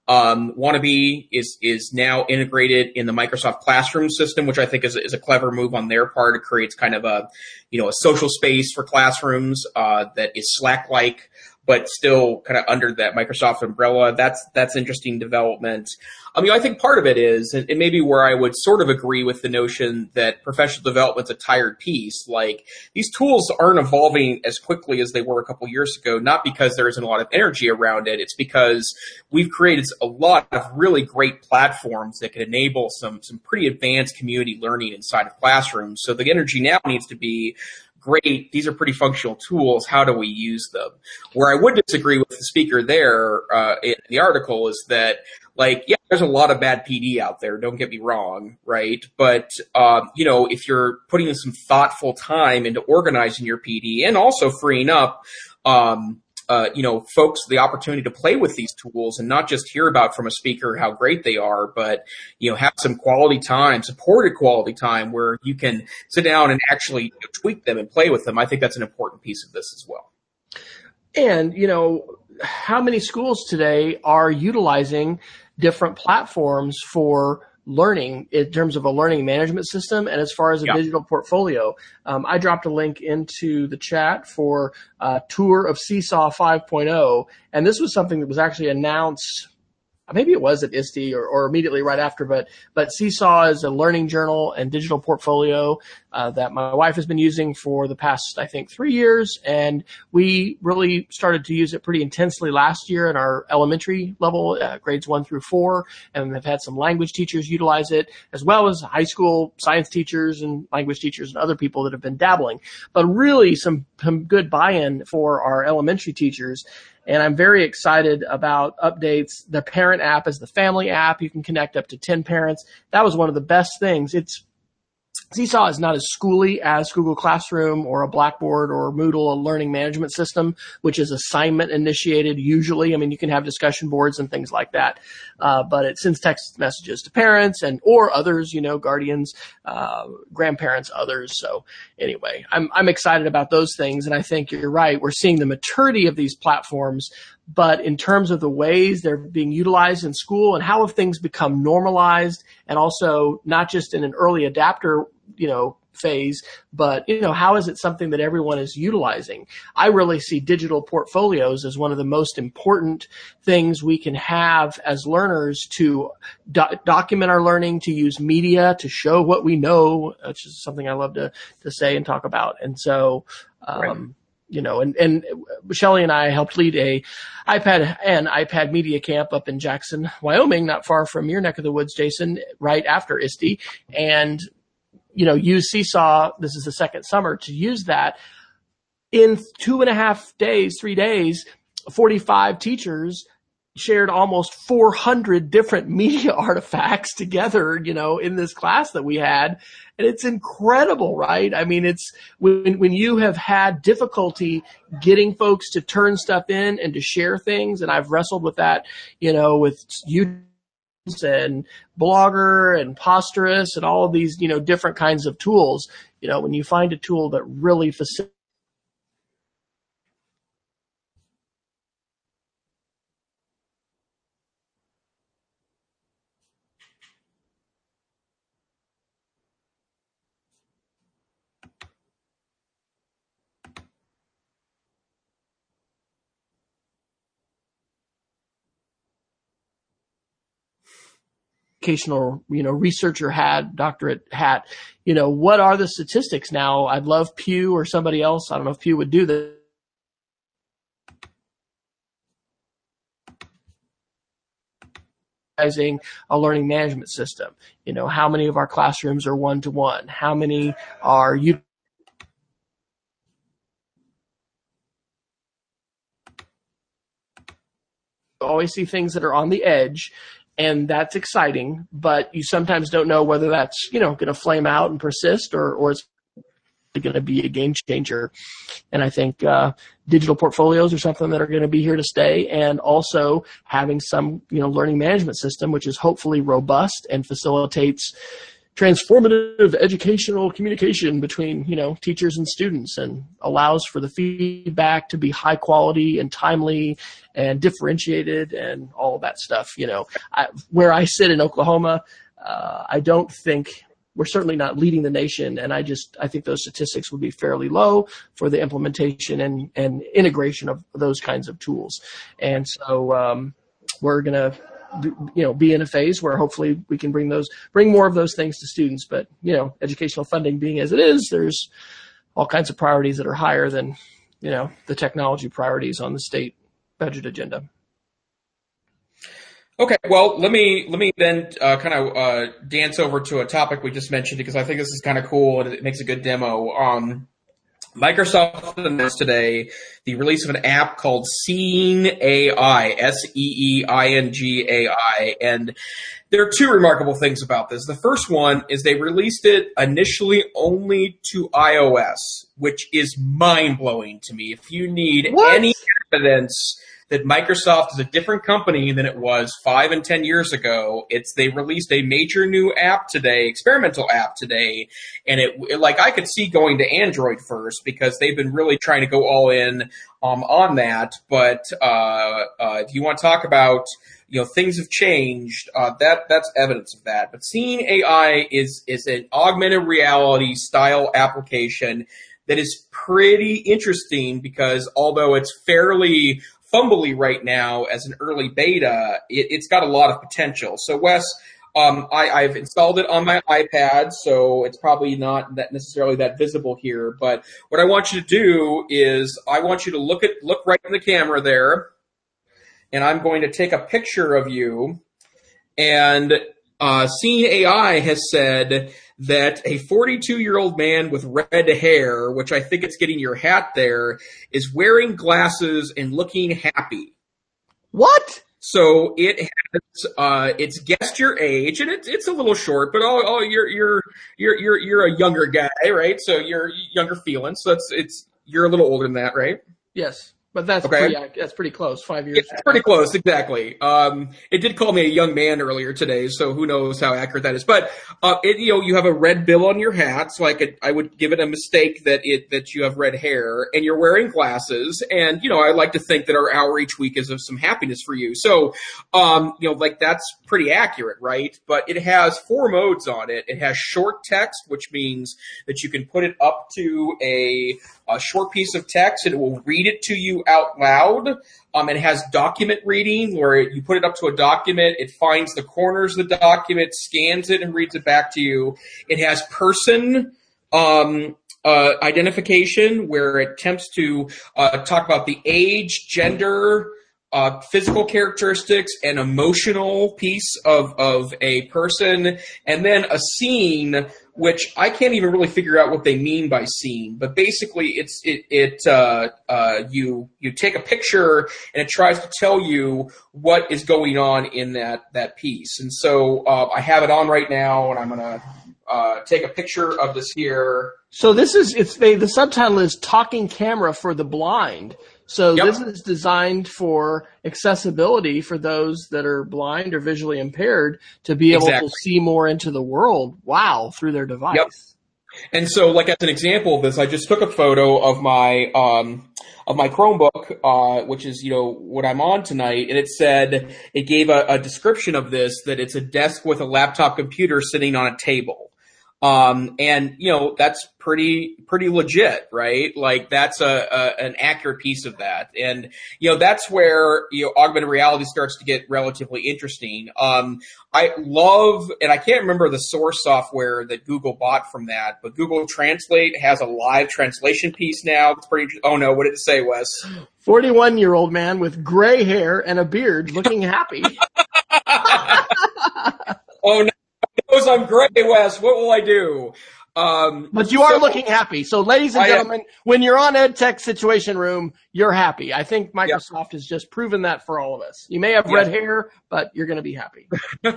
um, Wannabe is is now integrated in the Microsoft Classroom system, which I think is, is a clever move on their part. It creates kind of a you know a social space for classrooms uh, that is Slack like but still kind of under that Microsoft umbrella. That's that's interesting development. I mean, I think part of it is, and it may where I would sort of agree with the notion that professional development's a tired piece. Like these tools aren't evolving as quickly as they were a couple years ago, not because there isn't a lot of energy around it. It's because we've created a lot of really great platforms that can enable some some pretty advanced community learning inside of classrooms. So the energy now needs to be great. These are pretty functional tools. How do we use them? Where I would disagree with the speaker there uh, in the article is that, like, yeah, there's a lot of bad PD out there. Don't get me wrong, right? But um, you know, if you're putting some thoughtful time into organizing your PD and also freeing up um, uh, you know, folks the opportunity to play with these tools and not just hear about from a speaker how great they are, but, you know, have some quality time, supported quality time where you can sit down and actually tweak them and play with them. I think that's an important piece of this as well. And, you know, how many schools today are utilizing different platforms for learning in terms of a learning management system and as far as a yeah. digital portfolio. Um, I dropped a link into the chat for a tour of Seesaw 5.0, and this was something that was actually announced maybe it was at ISTE or, or immediately right after, but but Seesaw is a learning journal and digital portfolio uh, that my wife has been using for the past I think three years, and we really started to use it pretty intensely last year in our elementary level, uh, grades one through four, and have had some language teachers utilize it as well as high school science teachers and language teachers and other people that have been dabbling, but really some, some good buy-in for our elementary teachers and I'm very excited about updates. The parent app is the family app. You can connect up to 10 parents. That was one of the best things. It's Seesaw is not as schooly as Google Classroom or a Blackboard or Moodle, a learning management system, which is assignment initiated usually. I mean, you can have discussion boards and things like that, uh, but it sends text messages to parents and or others, you know, guardians, uh, grandparents, others. So anyway, I'm I'm excited about those things, and I think you're right. We're seeing the maturity of these platforms but in terms of the ways they're being utilized in school and how have things become normalized and also not just in an early adapter, you know, phase, but you know, how is it something that everyone is utilizing? I really see digital portfolios as one of the most important things we can have as learners to do- document our learning, to use media to show what we know, which is something I love to to say and talk about. And so, um, right you know, and, and Shelly and I helped lead a iPad and iPad media camp up in Jackson, Wyoming, not far from your neck of the woods, Jason, right after ISTE. And, you know, use Seesaw. This is the second summer to use that in two and a half days, three days, 45 teachers shared almost 400 different *laughs* media artifacts together, you know, in this class that we had. And it's incredible, right? I mean, it's when, when you have had difficulty getting folks to turn stuff in and to share things. And I've wrestled with that, you know, with you and blogger and posterous and all of these, you know, different kinds of tools. You know, when you find a tool that really facilitates educational, you know, researcher hat, doctorate hat, you know, what are the statistics now? I'd love Pew or somebody else. I don't know if Pew would do this. a learning management system. You know, how many of our classrooms are one to one? How many are you always see things that are on the edge and that's exciting, but you sometimes don't know whether that's, you know, going to flame out and persist or, or it's going to be a game changer. And I think, uh, digital portfolios are something that are going to be here to stay and also having some, you know, learning management system, which is hopefully robust and facilitates, transformative educational communication between you know teachers and students and allows for the feedback to be high quality and timely and differentiated and all that stuff you know. I, where i sit in oklahoma uh, i don't think we're certainly not leading the nation and i just i think those statistics would be fairly low for the implementation and, and integration of those kinds of tools. And so um, we're going to you know be in a phase where hopefully we can bring those bring more of those things to students. But you know educational funding being as it is there's all kinds of priorities that are higher than you know the technology priorities on the state budget agenda. Okay well let me let me then uh, kind of uh, dance over to a topic we just mentioned because i think this is kind of cool and it makes a good demo um Microsoft announced today the release of an app called Seeing AI, S-E-E-I-N-G-A-I, and there are two remarkable things about this. The first one is they released it initially only to iOS, which is mind blowing to me. If you need what? any evidence that Microsoft is a different company than it was five and ten years ago. It's they released a major new app today, experimental app today, and it, it like I could see going to Android first because they've been really trying to go all in um, on that. But uh, uh, if you want to talk about you know things have changed. Uh, that that's evidence of that. But seeing AI is is an augmented reality style application that is pretty interesting because although it's fairly fumbly right now as an early beta, it, has got a lot of potential. So Wes. Um, I, have installed it on my iPad, so it's probably not that necessarily that visible here. But what I want you to do is I want you to look at look right in the camera there, and I'm going to take a picture of you. And uh, Seeing AI has said that a 42 year old man with red hair, which I think it's getting your hat there, is wearing glasses and looking happy. What? So it has uh, it's guessed your age, and it's it's a little short, but oh, oh, you're you're you're you're you're a younger guy, right? So you're younger feeling. So it's it's you're a little older than that, right? Yes. But that's okay. pretty, that's pretty close. Five years. It's pretty close, exactly. Um, it did call me a young man earlier today, so who knows how accurate that is. But uh, it, you know, you have a red bill on your hat, so I could I would give it a mistake that it that you have red hair, and you're wearing glasses, and you know, I like to think that our hour each week is of some happiness for you. So, um, you know, like that's pretty accurate, right? But it has four modes on it. It has short text, which means that you can put it up to a a short piece of text and it will read it to you out loud. Um, it has document reading where you put it up to a document, it finds the corners of the document, scans it, and reads it back to you. It has person um, uh, identification where it attempts to uh, talk about the age, gender, uh, physical characteristics and emotional piece of, of a person, and then a scene which I can't even really figure out what they mean by scene. But basically, it's it it uh, uh, you you take a picture and it tries to tell you what is going on in that that piece. And so uh, I have it on right now, and I'm gonna uh, take a picture of this here. So this is it's they, the subtitle is "Talking Camera for the Blind." So yep. this is designed for accessibility for those that are blind or visually impaired to be able exactly. to see more into the world. Wow, through their device. Yep. And so, like as an example of this, I just took a photo of my um, of my Chromebook, uh, which is you know what I'm on tonight, and it said it gave a, a description of this that it's a desk with a laptop computer sitting on a table. Um, and you know, that's pretty, pretty legit, right? Like that's a, a, an accurate piece of that. And, you know, that's where, you know, augmented reality starts to get relatively interesting. Um, I love, and I can't remember the source software that Google bought from that, but Google Translate has a live translation piece now. It's pretty, oh no, what did it say, Wes? 41 year old man with gray hair and a beard looking happy. *laughs* oh no knows I'm gray, Wes. What will I do? Um, but you are so, looking happy. So, ladies and gentlemen, when you're on EdTech Situation Room, you're happy. I think Microsoft has just proven that for all of us. You may have red hair, but you're going to be happy. *laughs*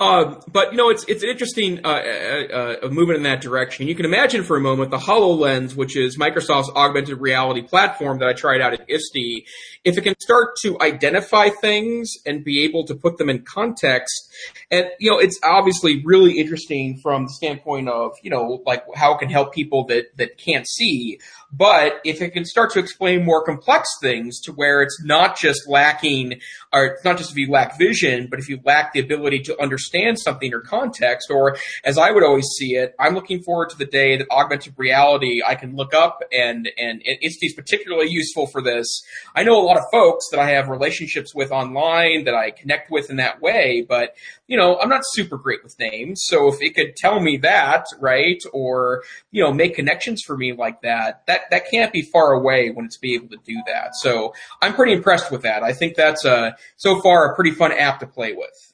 Um, but you know, it's it's an interesting uh, uh, uh, movement in that direction. You can imagine for a moment the Hololens, which is Microsoft's augmented reality platform that I tried out at ISTE, if it can start to identify things and be able to put them in context, and you know, it's obviously really interesting from the standpoint of you know, like how it can help people that that can't see. But if it can start to explain more complex things to where it's not just lacking, or it's not just if you lack vision, but if you lack the ability to understand something or context, or as I would always see it, I'm looking forward to the day that augmented reality I can look up and, and, and ISTE's particularly useful for this. I know a lot of folks that I have relationships with online that I connect with in that way, but you know, I'm not super great with names. So if it could tell me that, right, or, you know, make connections for me like that, that, that can't be far away when it's be able to do that. So I'm pretty impressed with that. I think that's a, so far a pretty fun app to play with.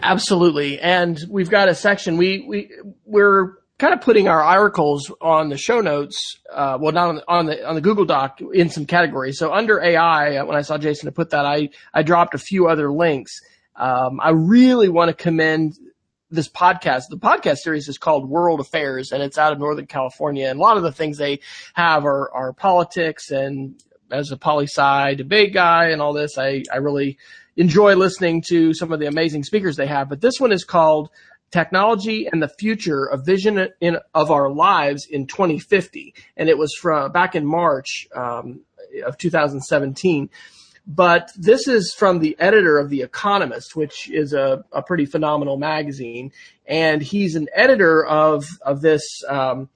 Absolutely. And we've got a section, we, we, we're, kind of putting our articles on the show notes, uh, well, not on the, on the, on the Google Doc in some categories. So under AI, when I saw Jason to put that, I, I dropped a few other links um, I really want to commend this podcast. The podcast series is called World Affairs and it's out of Northern California. And a lot of the things they have are, are politics and as a poli sci debate guy and all this, I, I really enjoy listening to some of the amazing speakers they have. But this one is called Technology and the Future of Vision in, of Our Lives in 2050. And it was from back in March um, of 2017. But this is from the editor of The Economist, which is a, a pretty phenomenal magazine. And he's an editor of, of this um,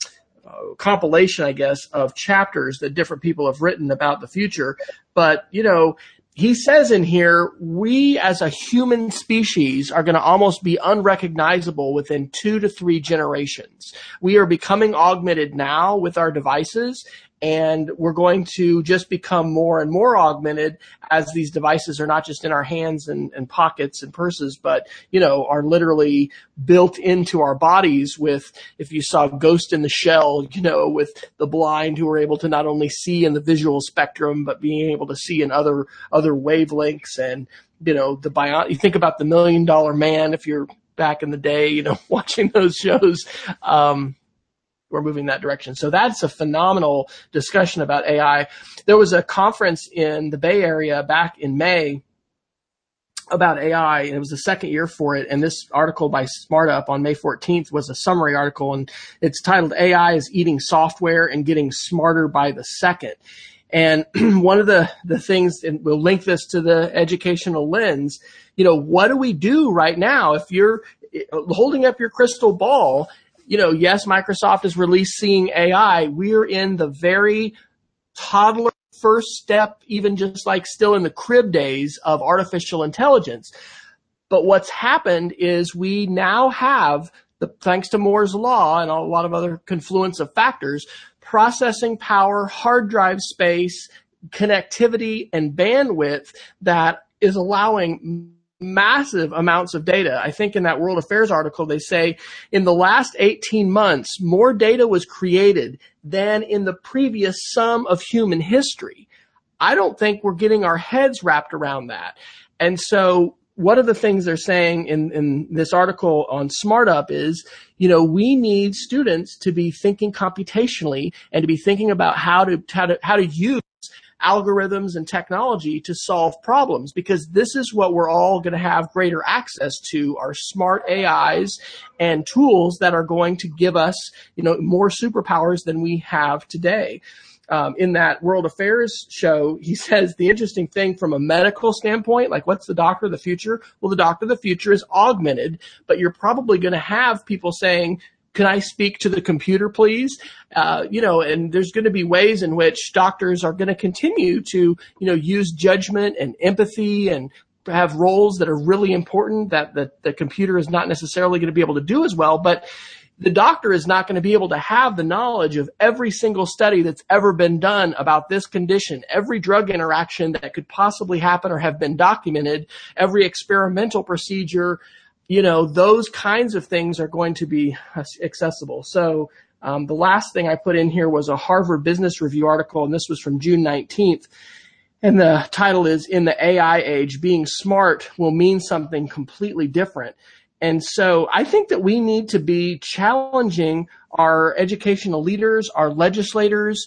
compilation, I guess, of chapters that different people have written about the future. But, you know, he says in here, we as a human species are going to almost be unrecognizable within two to three generations. We are becoming augmented now with our devices and we're going to just become more and more augmented as these devices are not just in our hands and, and, pockets and purses, but you know are literally built into our bodies. With if you saw Ghost in the Shell, you know, with the blind who are able to not only see in the visual spectrum but being able to see in other other wavelengths and you know the bio. You think about the Million Dollar Man if you're back in the day, you know, *laughs* watching those shows. Um, we're moving that direction. So that's a phenomenal discussion about AI. There was a conference in the Bay Area back in May about AI, and it was the second year for it. And this article by SmartUp on May 14th was a summary article, and it's titled "AI is Eating Software and Getting Smarter by the Second. And *clears throat* one of the the things, and we'll link this to the educational lens. You know, what do we do right now if you're eh, holding up your crystal ball you know, yes, Microsoft is releasing AI. We're in the very toddler first step, even just like still in the crib days of artificial intelligence. But what's happened is we now have the, thanks to Moore's law and a lot of other confluence of factors, processing power, hard drive space, connectivity and bandwidth that is allowing massive amounts of data. I think in that World Affairs article, they say in the last 18 months, more data was created than in the previous sum of human history. I don't think we're getting our heads wrapped around that. And so one of the things they're saying in, in this article on SmartUp is, you know, we need students to be thinking computationally and to be thinking about how to, how to, how to use algorithms and technology to solve problems because this is what we're all going to have greater access to are smart AIs and tools that are going to give us, you know, more superpowers than we have today. Um, in that World Affairs show, he *laughs* says the interesting thing from a medical standpoint, like what's the doctor of the future? Well, the doctor of the future is augmented, but you're probably going to have people saying, can I speak to the computer, please? Uh, you know, and there's going to be ways in which doctors are going to continue to, you know, use judgment and empathy and have roles that are really important that the, the computer is not necessarily going to be able to do as well. But the doctor is not going to be able to have the knowledge of every single study that's ever been done about this condition, every drug interaction that could possibly happen or have been documented, every experimental procedure, you know, those kinds of things are going to be accessible. So um, the last thing I put in here was a Harvard Business Review article, and this was from June 19th. And the title is In the AI Age, Being Smart Will Mean Something Completely Different. And so I think that we need to be challenging our educational leaders, our legislators,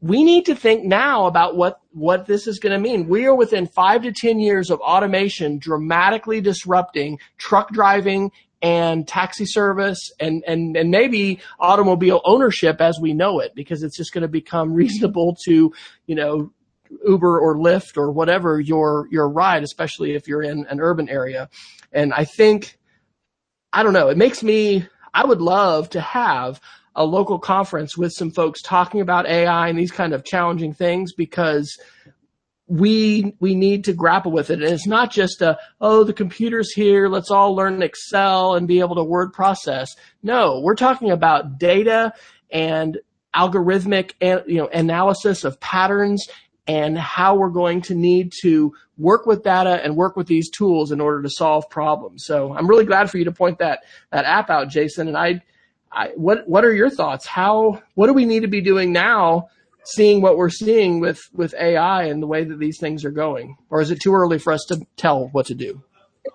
we need to think now about what, what this is going to mean. We are within five to 10 years of automation dramatically disrupting truck driving and taxi service and, and, and maybe automobile ownership as we know it because it's just going to become *laughs* reasonable to, you know, Uber or Lyft or whatever your, your ride, especially if you're in an urban area. And I think, I don't know, it makes me, I would love to have a local conference with some folks talking about AI and these kind of challenging things because we we need to grapple with it. And it's not just a oh the computer's here, let's all learn Excel and be able to word process. No, we're talking about data and algorithmic and you know analysis of patterns and how we're going to need to work with data and work with these tools in order to solve problems. So I'm really glad for you to point that that app out, Jason. And I I, what what are your thoughts? How what do we need to be doing now, seeing what we're seeing with with AI and the way that these things are going, or is it too early for us to tell what to do?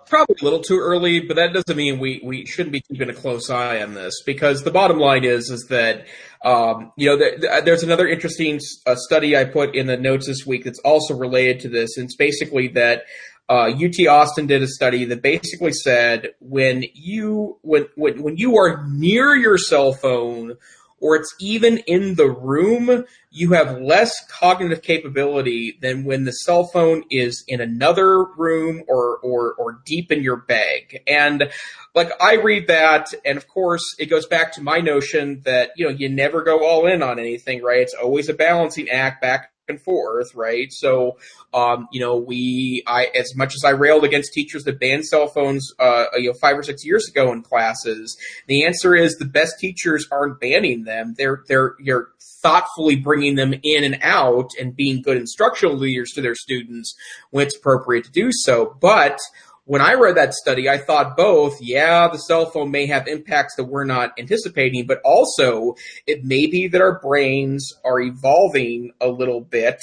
probably a little too early, but that doesn't mean we, we shouldn't be keeping a close eye on this because the bottom line is is that um, you know the, there's another interesting uh, study I put in the notes this week that's also related to this, and it's basically that uh, UT Austin did a study that basically said when you when when when you are near your cell phone or it's even in the room, you have less cognitive capability than when the cell phone is in another room or, or, or deep in your bag. And like I read that, and of course it goes back to my notion that, you know, you never go all in on anything, right? It's always a balancing act back and forth, right? So, um, you know, we, I, as much as I railed against teachers that banned cell phones, uh, you know, five or six years ago in classes, the answer is the best teachers aren't banning them. They're, they're, you're thoughtfully bringing them in and out and being good instructional leaders to their students when it's appropriate to do so. But, when I read that study, I thought both, yeah, the cell phone may have impacts that we're not anticipating, but also it may be that our brains are evolving a little bit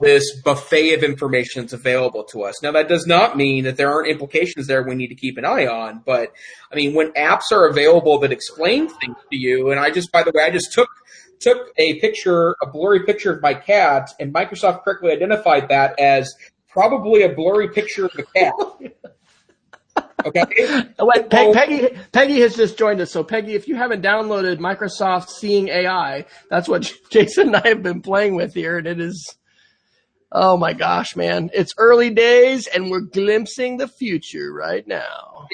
this buffet of information that's available to us. Now, that does not mean that there aren't implications there we need to keep an eye on, but I mean, when apps are available that explain things to you, and I just, by the way, I just took took a picture, a blurry picture of my cat, and Microsoft correctly identified that as probably a blurry picture of the cat. *laughs* Okay. Wait, Pe- Peggy, Peggy has just joined us. So Peggy, if you haven't downloaded Microsoft Seeing AI, that's what *laughs* Jason and I have been playing with here, and it is. Oh my gosh, man! It's early days, and we're glimpsing the future right now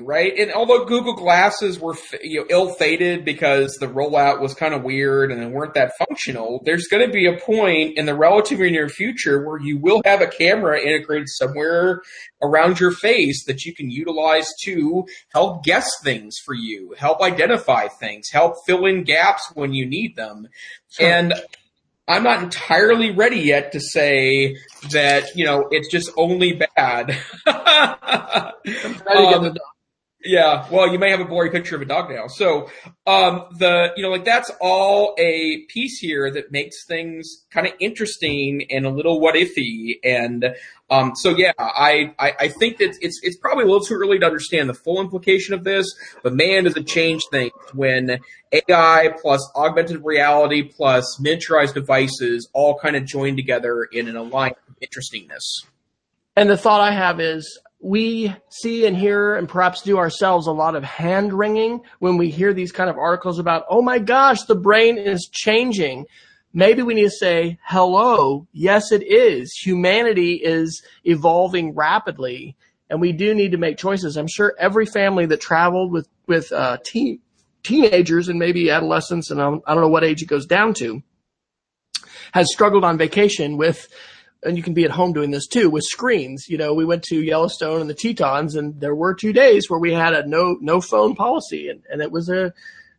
right? And although Google Glasses were you know, ill-fated because the rollout was kind of weird and they weren't that functional, there's going to be a point in the relatively near future where you will have a camera integrated somewhere around your face that you can utilize to help guess things for you, help identify things, help fill in gaps when you need them. Sure. And I'm not entirely ready yet to say that, you know, it's just only bad. *laughs* um, yeah, well, you may have a blurry picture of a dog now. So, um, the, you know, like that's all a piece here that makes things kind of interesting and a little what ify. And, um, so yeah, I, I, I think that it's, it's probably a little too early to understand the full implication of this, but man, does it change things when AI plus augmented reality plus miniaturized devices all kind of join together in an alliance of interestingness. And the thought I have is, we see and hear and perhaps do ourselves a lot of hand wringing when we hear these kind of articles about, oh my gosh, the brain is changing. Maybe we need to say, hello, yes, it is. Humanity is evolving rapidly and we do need to make choices. I'm sure every family that traveled with, with, uh, teen, teenagers and maybe adolescents and I don't know what age it goes down to has struggled on vacation with and you can be at home doing this too with screens. You know, we went to Yellowstone and the Tetons and there were two days where we had a no, no phone policy and, and it was a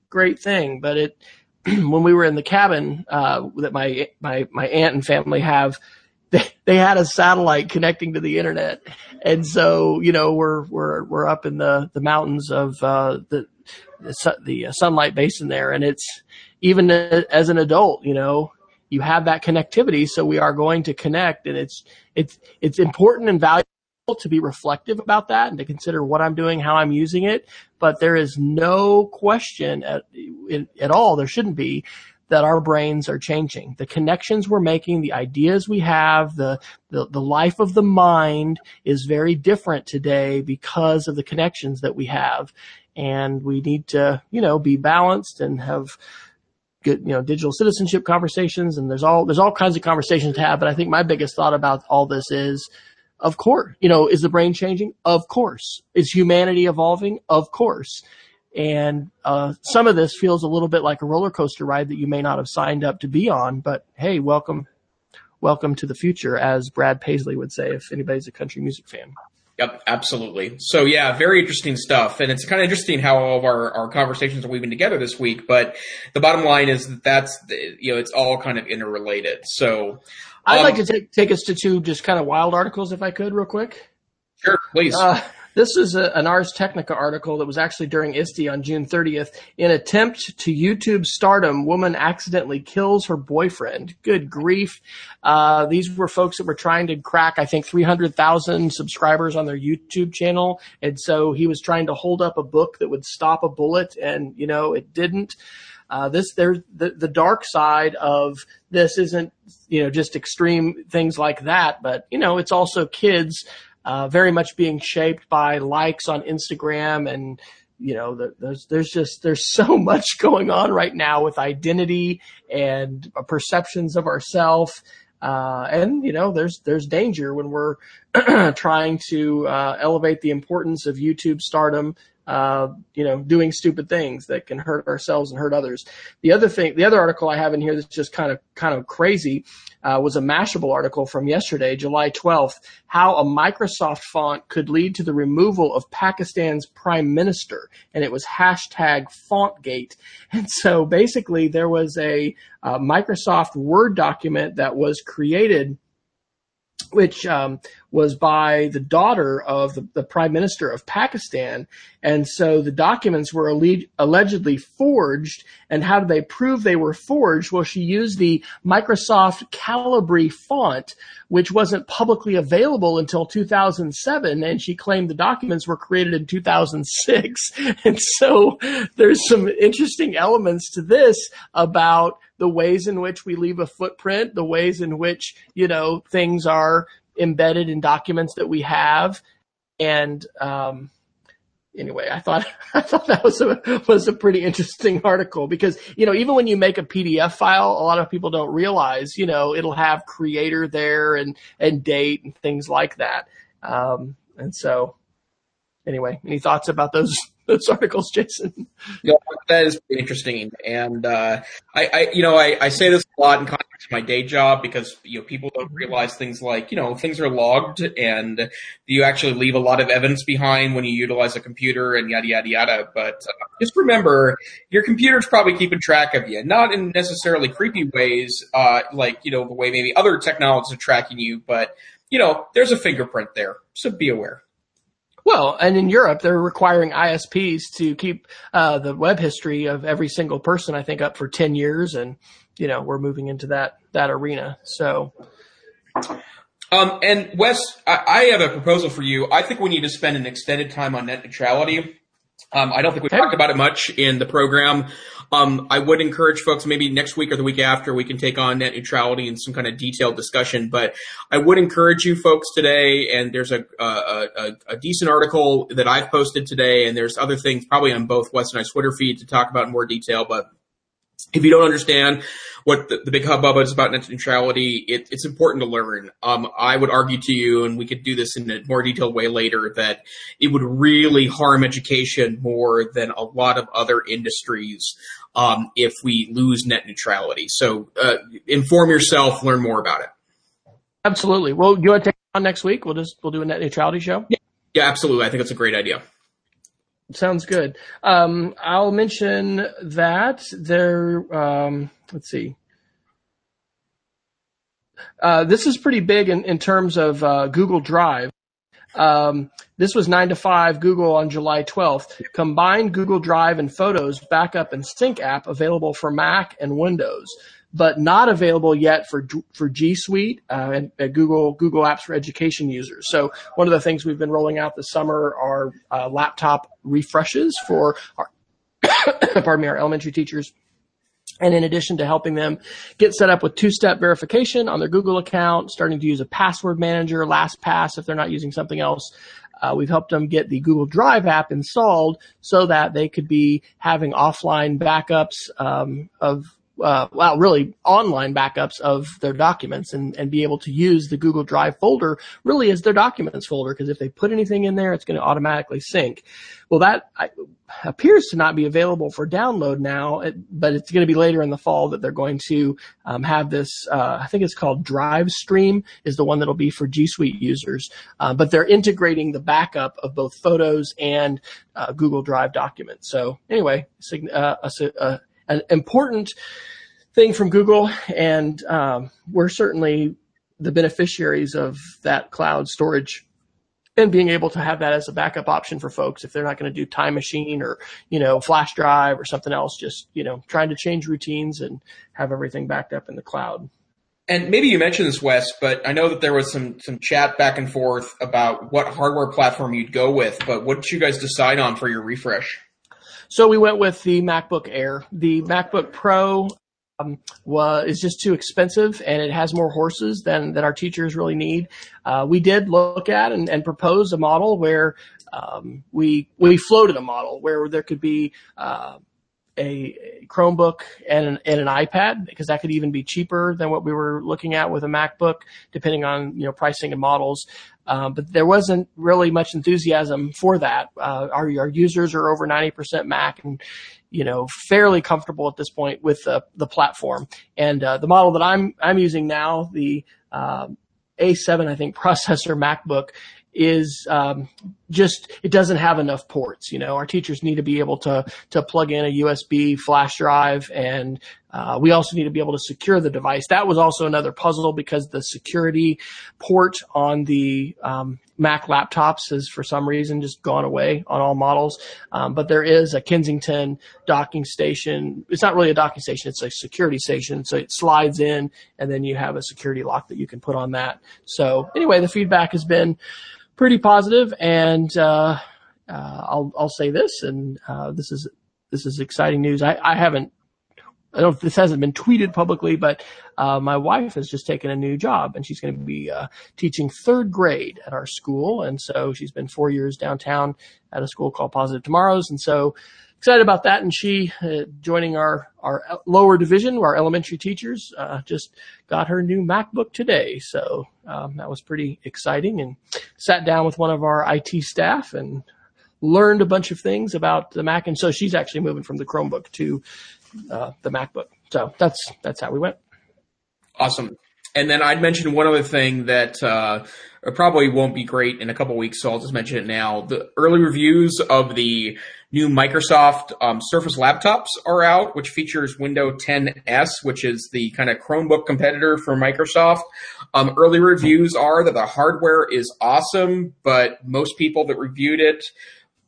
great thing. But it, *clears throat* when we were in the cabin, uh, that my, my, my aunt and family have, *laughs* they, they had a satellite connecting to the internet. And so, you know, we're, we're, we're up in the, the mountains of, uh, the, the, the sunlight basin there. And it's even as an adult, you know, you have that connectivity. So we are going to connect and it's, it's, it's important and valuable to be reflective about that and to consider what I'm doing, how I'm using it. But there is no question at, at all. There shouldn't be that our brains are changing. The connections we're making, the ideas we have, the, the, the, life of the mind is very different today because of the connections that we have. And we need to, you know, be balanced and have good, you know, digital citizenship conversations and there's all, there's all kinds of conversations to have. But I think my biggest thought about all this is, of course, you know, is the brain changing? Of course. Is humanity evolving? Of course. And, uh, some of this feels a little bit like a roller coaster ride that you may not have signed up to be on, but hey, welcome, welcome to the future, as Brad Paisley would say if anybody's a country music fan. Yep, absolutely. So yeah, very interesting stuff. And it's kind of interesting how all of our, our conversations are weaving together this week. But the bottom line is that that's, the, you know, it's all kind of interrelated. So I'd um, like to take, take us to two just kind of wild articles if I could real quick. Sure, please. Uh, This is a, an Ars Technica article that was actually during ISTE on June 30th. In attempt to YouTube stardom, woman accidentally kills her boyfriend. Good grief. Uh, these were folks that were trying to crack, I think, 300,000 subscribers on their YouTube channel. And so he was trying to hold up a book that would stop a bullet and, you know, it didn't. Uh, this there's the, the dark side of this isn't you know just extreme things like that, but you know it's also kids uh, very much being shaped by likes on Instagram and you know the, there's there's just there's so *laughs* much going on right now with identity and perceptions of ourselves uh, and you know there's there's danger when we're *clears throat* trying to uh, elevate the importance of YouTube stardom uh, you know, doing stupid things that can hurt ourselves and hurt others. The other thing, the other article I have in here that's just kind of kind of crazy uh, was a Mashable article from yesterday, July 12th, how a Microsoft font could lead to the removal of Pakistan's prime minister, and it was hashtag FontGate. *laughs* And so basically, there was a uh, Microsoft Word document that was created which um, was by the daughter of the, the, prime minister of Pakistan. And so the documents were alle- allegedly forged. And how did they prove they were forged? Well, she used the Microsoft Calibri font, which wasn't publicly available until 2007. And she claimed the documents were created in 2006. *laughs* And so there's some interesting elements to this about the ways in which we leave a footprint, the ways in which, you know, things are embedded in documents that we have. And, um, anyway, I thought, *laughs* I thought that was a, was a pretty interesting *laughs* article because, you know, even when you make a PDF file, a lot of people don't realize, you know, it'll have creator there and, and date and things like that. Um, and so anyway, any thoughts about those *laughs* those articles, Jason? Yeah, that is interesting, and uh, I, I, you know, I, I say this a lot in context of my day job because you know people don't realize things like you know things are logged, and you actually leave a lot of evidence behind when you utilize a computer and yada yada yada. But uh, just remember, your computer's probably keeping track of you, not in necessarily creepy ways, uh, like you know the way maybe other technologies are tracking you, but you know there's a fingerprint there, so be aware. Well, and in Europe, they're requiring ISPs to keep uh, the web history of every single person, I think, up for 10 years. And, you know, we're moving into that, that arena. So. Um, and Wes, I, I have a proposal for you. I think we need to spend an extended time on net neutrality. Um, I don't think we talked about it much in the program. Um, I would encourage folks maybe next week or the week after we can take on net neutrality and some kind of detailed discussion. But I would encourage you folks today, and there's a, a, a, a decent article that I've posted today, and there's other things probably on both Wes and I's Twitter feed to talk about in more detail. But if you don't understand what the, the big hubbub is about net neutrality, it, it's important to learn. Um, I would argue to you, and we could do this in a more detailed way later, that it would really harm education more than a lot of other industries um, if we lose net neutrality. So uh, inform yourself, learn more about it. Absolutely. Well, you want to take on next week? We'll just we'll do a net neutrality show. Yeah, yeah absolutely. I think it's a great idea. Sounds good. Um, I'll mention that there. Um, let's see. Uh, this is pretty big in, in terms of uh, Google Drive. Um, this was 9 to 5 Google on July 12th. Combined Google Drive and Photos backup and sync app available for Mac and Windows, but not available yet for for G Suite uh, and uh, Google Google Apps for Education users. So one of the things we've been rolling out this summer are uh, laptop refreshes for our *coughs* pardon me our elementary teachers and in addition to helping them get set up with two-step verification on their Google account, starting to use a password manager, LastPass if they're not using something else, uh, we've helped them get the Google Drive app installed so that they could be having offline backups um, of uh, well, really online backups of their documents and, and be able to use the Google Drive folder really as their documents folder because if they put anything in there, it's going to automatically sync. Well, that I, appears to not be available for download now, but it's going to be later in the fall that they're going to um, have this. Uh, I think it's called Drive Stream is the one that'll be for G Suite users, uh, but they're integrating the backup of both photos and uh, Google Drive documents. So anyway, uh, a, a, an important thing from Google, and um, we're certainly the beneficiaries of that cloud storage and being able to have that as a backup option for folks if they're not going to do time machine or you know flash drive or something else just you know trying to change routines and have everything backed up in the cloud. And maybe you mentioned this wes but i know that there was some some chat back and forth about what hardware platform you'd go with but what did you guys decide on for your refresh so we went with the macbook air the macbook pro um, was is just too expensive and it has more horses than that our teachers really need. Uh, we did look at and, and propose a model where um, we we floated a model where there could be uh, a Chromebook and an, and an iPad because that could even be cheaper than what we were looking at with a MacBook, depending on you know pricing and models. Um, but there wasn't really much enthusiasm for that. Uh, our, our users are over 90% Mac, and you know, fairly comfortable at this point with the, the platform. And uh, the model that I'm I'm using now, the uh, A7 I think *laughs* processor MacBook, is um, just it doesn't have enough ports. You know, our teachers need to be able to to plug in a USB flash drive, and uh, we also need to be able to secure the device. That was also another puzzle because the security port on the um, Mac laptops has for some reason just gone away on all models. Um, but there is a Kensington docking station. It's not really a docking station; it's a security station. So it slides in, and then you have a security lock that you can put on that. So anyway, the feedback has been pretty positive, and uh, uh, I'll I'll say this, and uh, this is this is exciting news. I, I haven't. I don't know if this hasn't been tweeted publicly, but uh, my wife has just taken a new job and she's going to be uh, teaching third grade at our school. And so she's been four years downtown at a school called Positive Tomorrows. And so excited about that. And she uh, joining our our lower division, our elementary teachers, uh, just got her new MacBook today. So um, that was pretty exciting. And sat down with one of our IT staff and learned a bunch of things about the Mac. And so she's actually moving from the Chromebook to uh, the MacBook. So that's that's how we went. Awesome. And then I'd mention one other thing that uh, probably won't be great in a couple weeks, so I'll just mention it now. The early reviews of the new Microsoft um, Surface laptops are out, which features Windows 10s, which is the kind of Chromebook competitor for Microsoft. Um, early reviews are that the hardware is awesome, but most people that reviewed it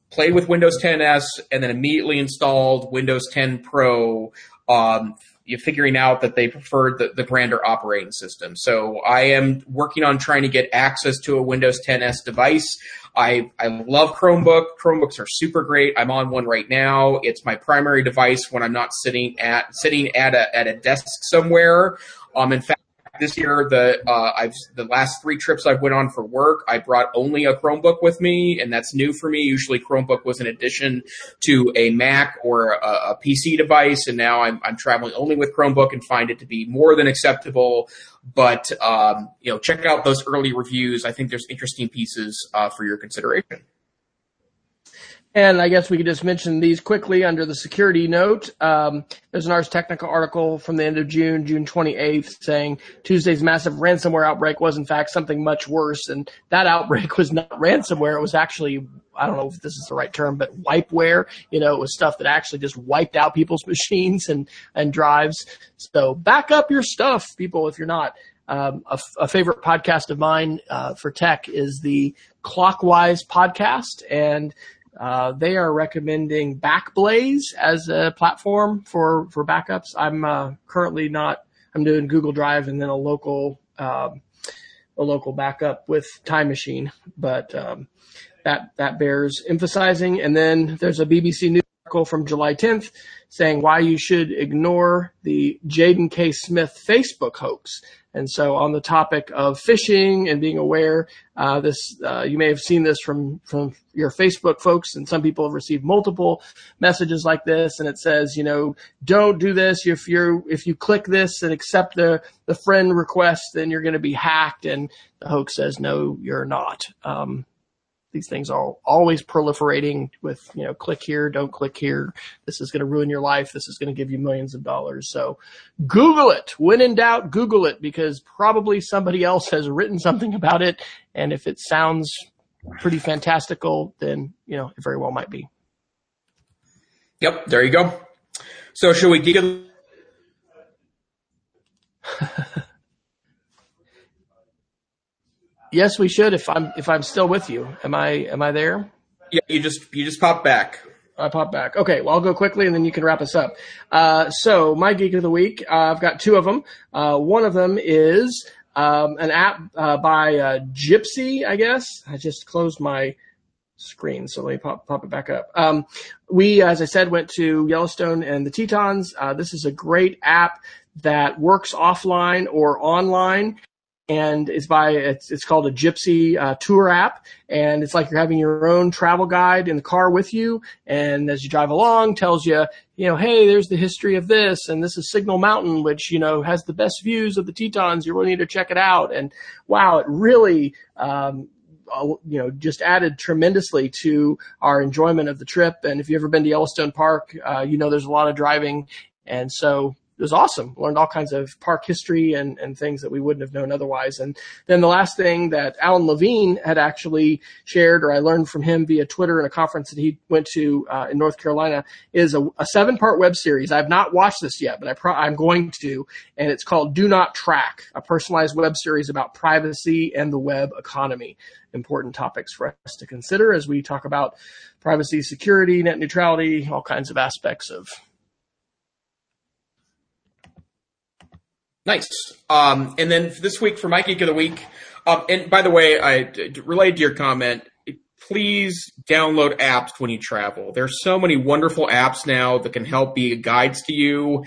played with Windows 10s and then immediately installed Windows 10 Pro um, you're figuring out that they preferred the, the grander operating system. So I am working on trying to get access to a Windows 10s device. I, I love Chromebook. Chromebooks are super great. I'm on one right now. It's my primary device when I'm not sitting at sitting at a at a desk somewhere. Um, in fact, this year, the uh, I've the last three trips I've went on for work, I brought only a Chromebook with me, and that's new for me. Usually, Chromebook was an addition to a Mac or a, a PC device, and now I'm I'm traveling only with Chromebook and find it to be more than acceptable. But um, you know, check out those early reviews. I think there's interesting pieces uh, for your consideration. And I guess we could just mention these quickly under the security note. Um, there's an Ars Technica article from the end of June, June 28th, saying Tuesday's massive ransomware outbreak was in fact something much worse. And that outbreak was not ransomware. It was actually, I don't know if this is the right term, but wipeware. You know, it was stuff that actually just wiped out people's *laughs* machines and, and drives. So back up your stuff, people, if you're not. Um, a, favorite podcast of mine uh, for tech is the Clockwise podcast, and uh, they are recommending Backblaze as a platform for for backups. I'm uh, currently not. I'm doing Google Drive and then a local um, a local backup with Time Machine, but um, that that bears emphasizing. And then there's a BBC News article from July 10th saying why you should ignore the Jayden K. Smith Facebook hoax. And so, on the topic of phishing and being aware, uh, this uh, you may have seen this from from your Facebook folks, and some people have received multiple messages like this, and it says, you know, don't do this. If you're if you click this and accept the the friend request, then you're going to be hacked. And the hoax says, no, you're not. Um, these things are always proliferating with, you know, click here, don't click here. This is going to ruin your life. This is going to give you millions of dollars. So Google it. When in doubt, Google it because probably somebody else has written something about it. And if it sounds pretty fantastical, then, you know, it very well might be. Yep. There you go. So should we get *laughs* Yes, we should. If I'm if I'm still with you, am I am I there? Yeah, you just you just pop back. I pop back. Okay, well I'll go quickly and then you can wrap us up. Uh, so my geek of the week, uh, I've got two of them. Uh, one of them is um, an app uh, by uh, Gypsy, I guess. I just closed my screen, so let me pop pop it back up. Um, we, as I said, went to Yellowstone and the Tetons. Uh, this is a great app that works offline or online and it's by it's it's called a Gypsy uh, tour app, and it's like you're having your own travel guide in the car with you, and as you drive along, tells you you know, hey, there's the history of this, and this is Signal Mountain, which you know has the best views of the Tetons. You really need to check it out, and wow, it really. Um, you know, just added tremendously to our enjoyment of the trip. And if you've ever been to Yellowstone Park, uh, you know there's a lot of driving, and so it was awesome. Learned all kinds of park history and, and things that we wouldn't have known otherwise. And then the last thing that Alan Levine had actually shared, or I learned from him via Twitter in a conference that he went to uh, in North Carolina, is a, a seven part web series. I've not watched this yet, but I pro- I'm going to. And it's called Do Not Track, a personalized web series about privacy and the web economy. Important topics for us to consider as we talk about privacy, security, net neutrality, all kinds of aspects of Nice. Um, and then this week for my geek of the week, um, and by the way, I related to your comment. Please download apps when you travel. There's so many wonderful apps now that can help be guides to you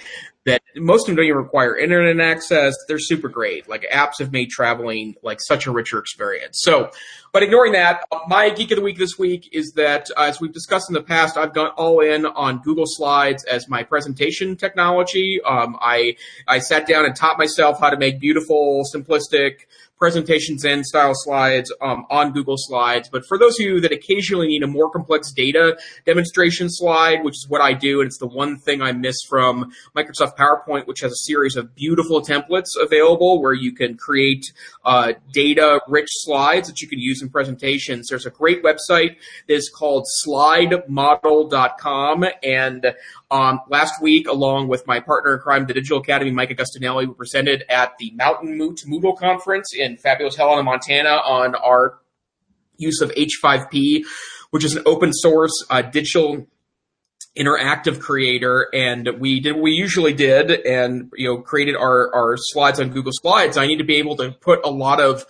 most of them don't even require internet access. They're super great. Like apps have made traveling like such a richer experience. So, but ignoring that, my geek of the week this week is that uh, as we've discussed in the past, I've gone all in on Google Slides as my presentation technology. Um, I I sat down and taught myself how to make beautiful, simplistic presentations and style slides um, on Google Slides. But for those of you that occasionally need a more complex data demonstration slide, which is what I do, and it's the one thing I miss from Microsoft PowerPoint, which has a series of beautiful templates available where you can create uh, data rich slides that you can use in presentations. There's a great website that is called slidemodel.com. And um, last week, along with my partner in crime, the Digital Academy, Mike Agostinelli, we presented at the Mountain Moot Moodle Conference in fabulous Helena, Montana on our use of H5P, which is an open source uh, digital interactive creator and we did what we usually did and you know created our our slides on Google Slides. I need to be able to put a lot of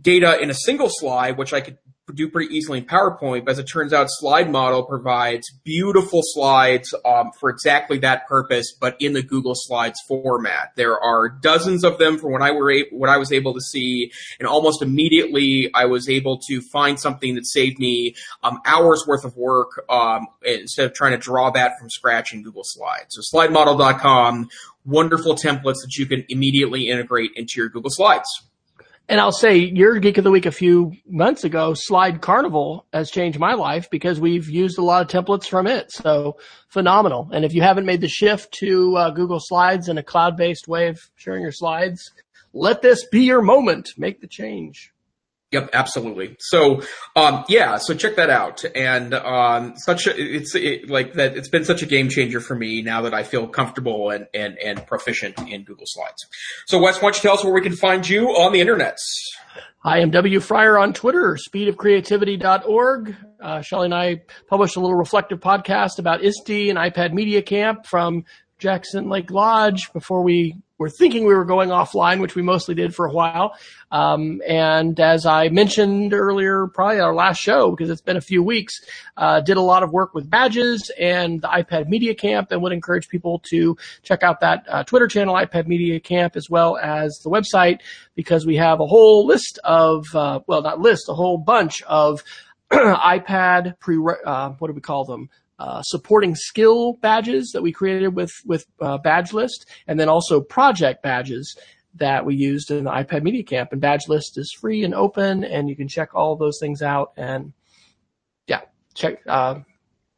data in a single slide, which I could do pretty easily in PowerPoint. But as it turns out, Slide Model provides beautiful slides um, for exactly that purpose, but in the Google Slides format. There are dozens of them from what I were what I was able to see, and almost immediately I was able to find something that saved me um, hours worth of work um, instead of trying to draw that from scratch in Google Slides. So SlideModel.com, wonderful templates that you can immediately integrate into your Google Slides. And I'll say your geek of the week a few months ago, Slide Carnival has changed my life because we've used a lot of templates from it. So phenomenal. And if you haven't made the shift to uh, Google Slides and a cloud based way of sharing your slides, let this be your moment. Make the change. Yep, absolutely. So, um, yeah, so check that out. And, um, such a, it's it, like that, it's been such a game changer for me now that I feel comfortable and, and, and proficient in Google Slides. So Wes, why don't you tell us where we can find you on the internets? I am W. Fryer on Twitter, speedofcreativity.org. Uh, Shelly and I published a little reflective podcast about ISTE and iPad Media Camp from Jackson Lake Lodge before we were thinking we were going offline, which we mostly did for a while. Um, and as I mentioned earlier, probably our last show, because it's been a few weeks, uh, did a lot of work with badges and the iPad Media Camp and would encourage people to check out that uh, Twitter channel, iPad Media Camp, as well as the website, because we have a whole list of, uh, well, not list, a whole bunch of *clears throat* iPad pre, uh, what do we call them? Uh, supporting skill badges that we created with with uh, Badge List, and then also project badges that we used in the iPad Media Camp. And Badge List is free and open, and you can check all those things out. And yeah, check. Uh,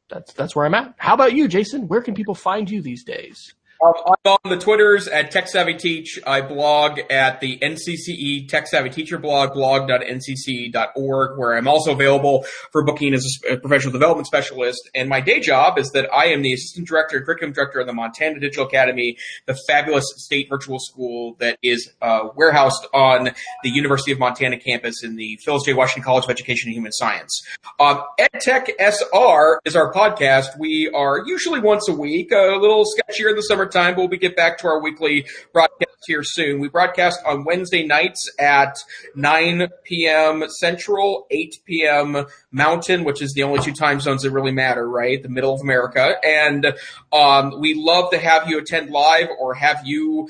that's that's where I'm at. How about you, Jason? Where can people find you these days? I'm on the Twitters at Tech Savvy Teach. I blog at the NCCE Tech Savvy Teacher blog, blog.ncce.org, where I'm also available for booking as a professional development specialist. And my day job is that I am the assistant director curriculum director of the Montana Digital Academy, the fabulous state virtual school that is uh, warehoused on the University of Montana campus in the Phyllis J. Washington College of Education and Human Science. Um, EdTech SR is our podcast. We are usually once a week, a little sketchier in the summertime, but we'll get back to our weekly broadcast here soon. We broadcast on Wednesday nights at 9 p.m. Central, 8 p.m. Mountain, which is the only two time zones that really matter, right? The middle of America. And um, we love to have you attend live or have you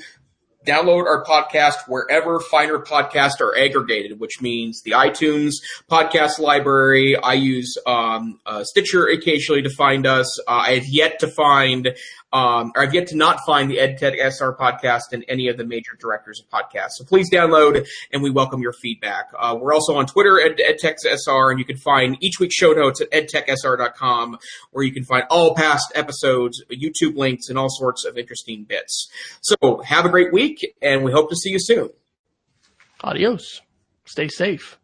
download our podcast wherever finer podcasts are aggregated, which means the iTunes podcast library. I use um, uh, Stitcher occasionally to find us. Uh, I have yet to find um, or I've yet to not find the EdTech SR podcast in any of the major directors of podcasts. So please download and we welcome your feedback. Uh, we're also on Twitter at EdTech SR and you can find each week's show notes at edtechsr.com where you can find all past episodes, YouTube links, and all sorts of interesting bits. So have a great week and we hope to see you soon. Adios. Stay safe.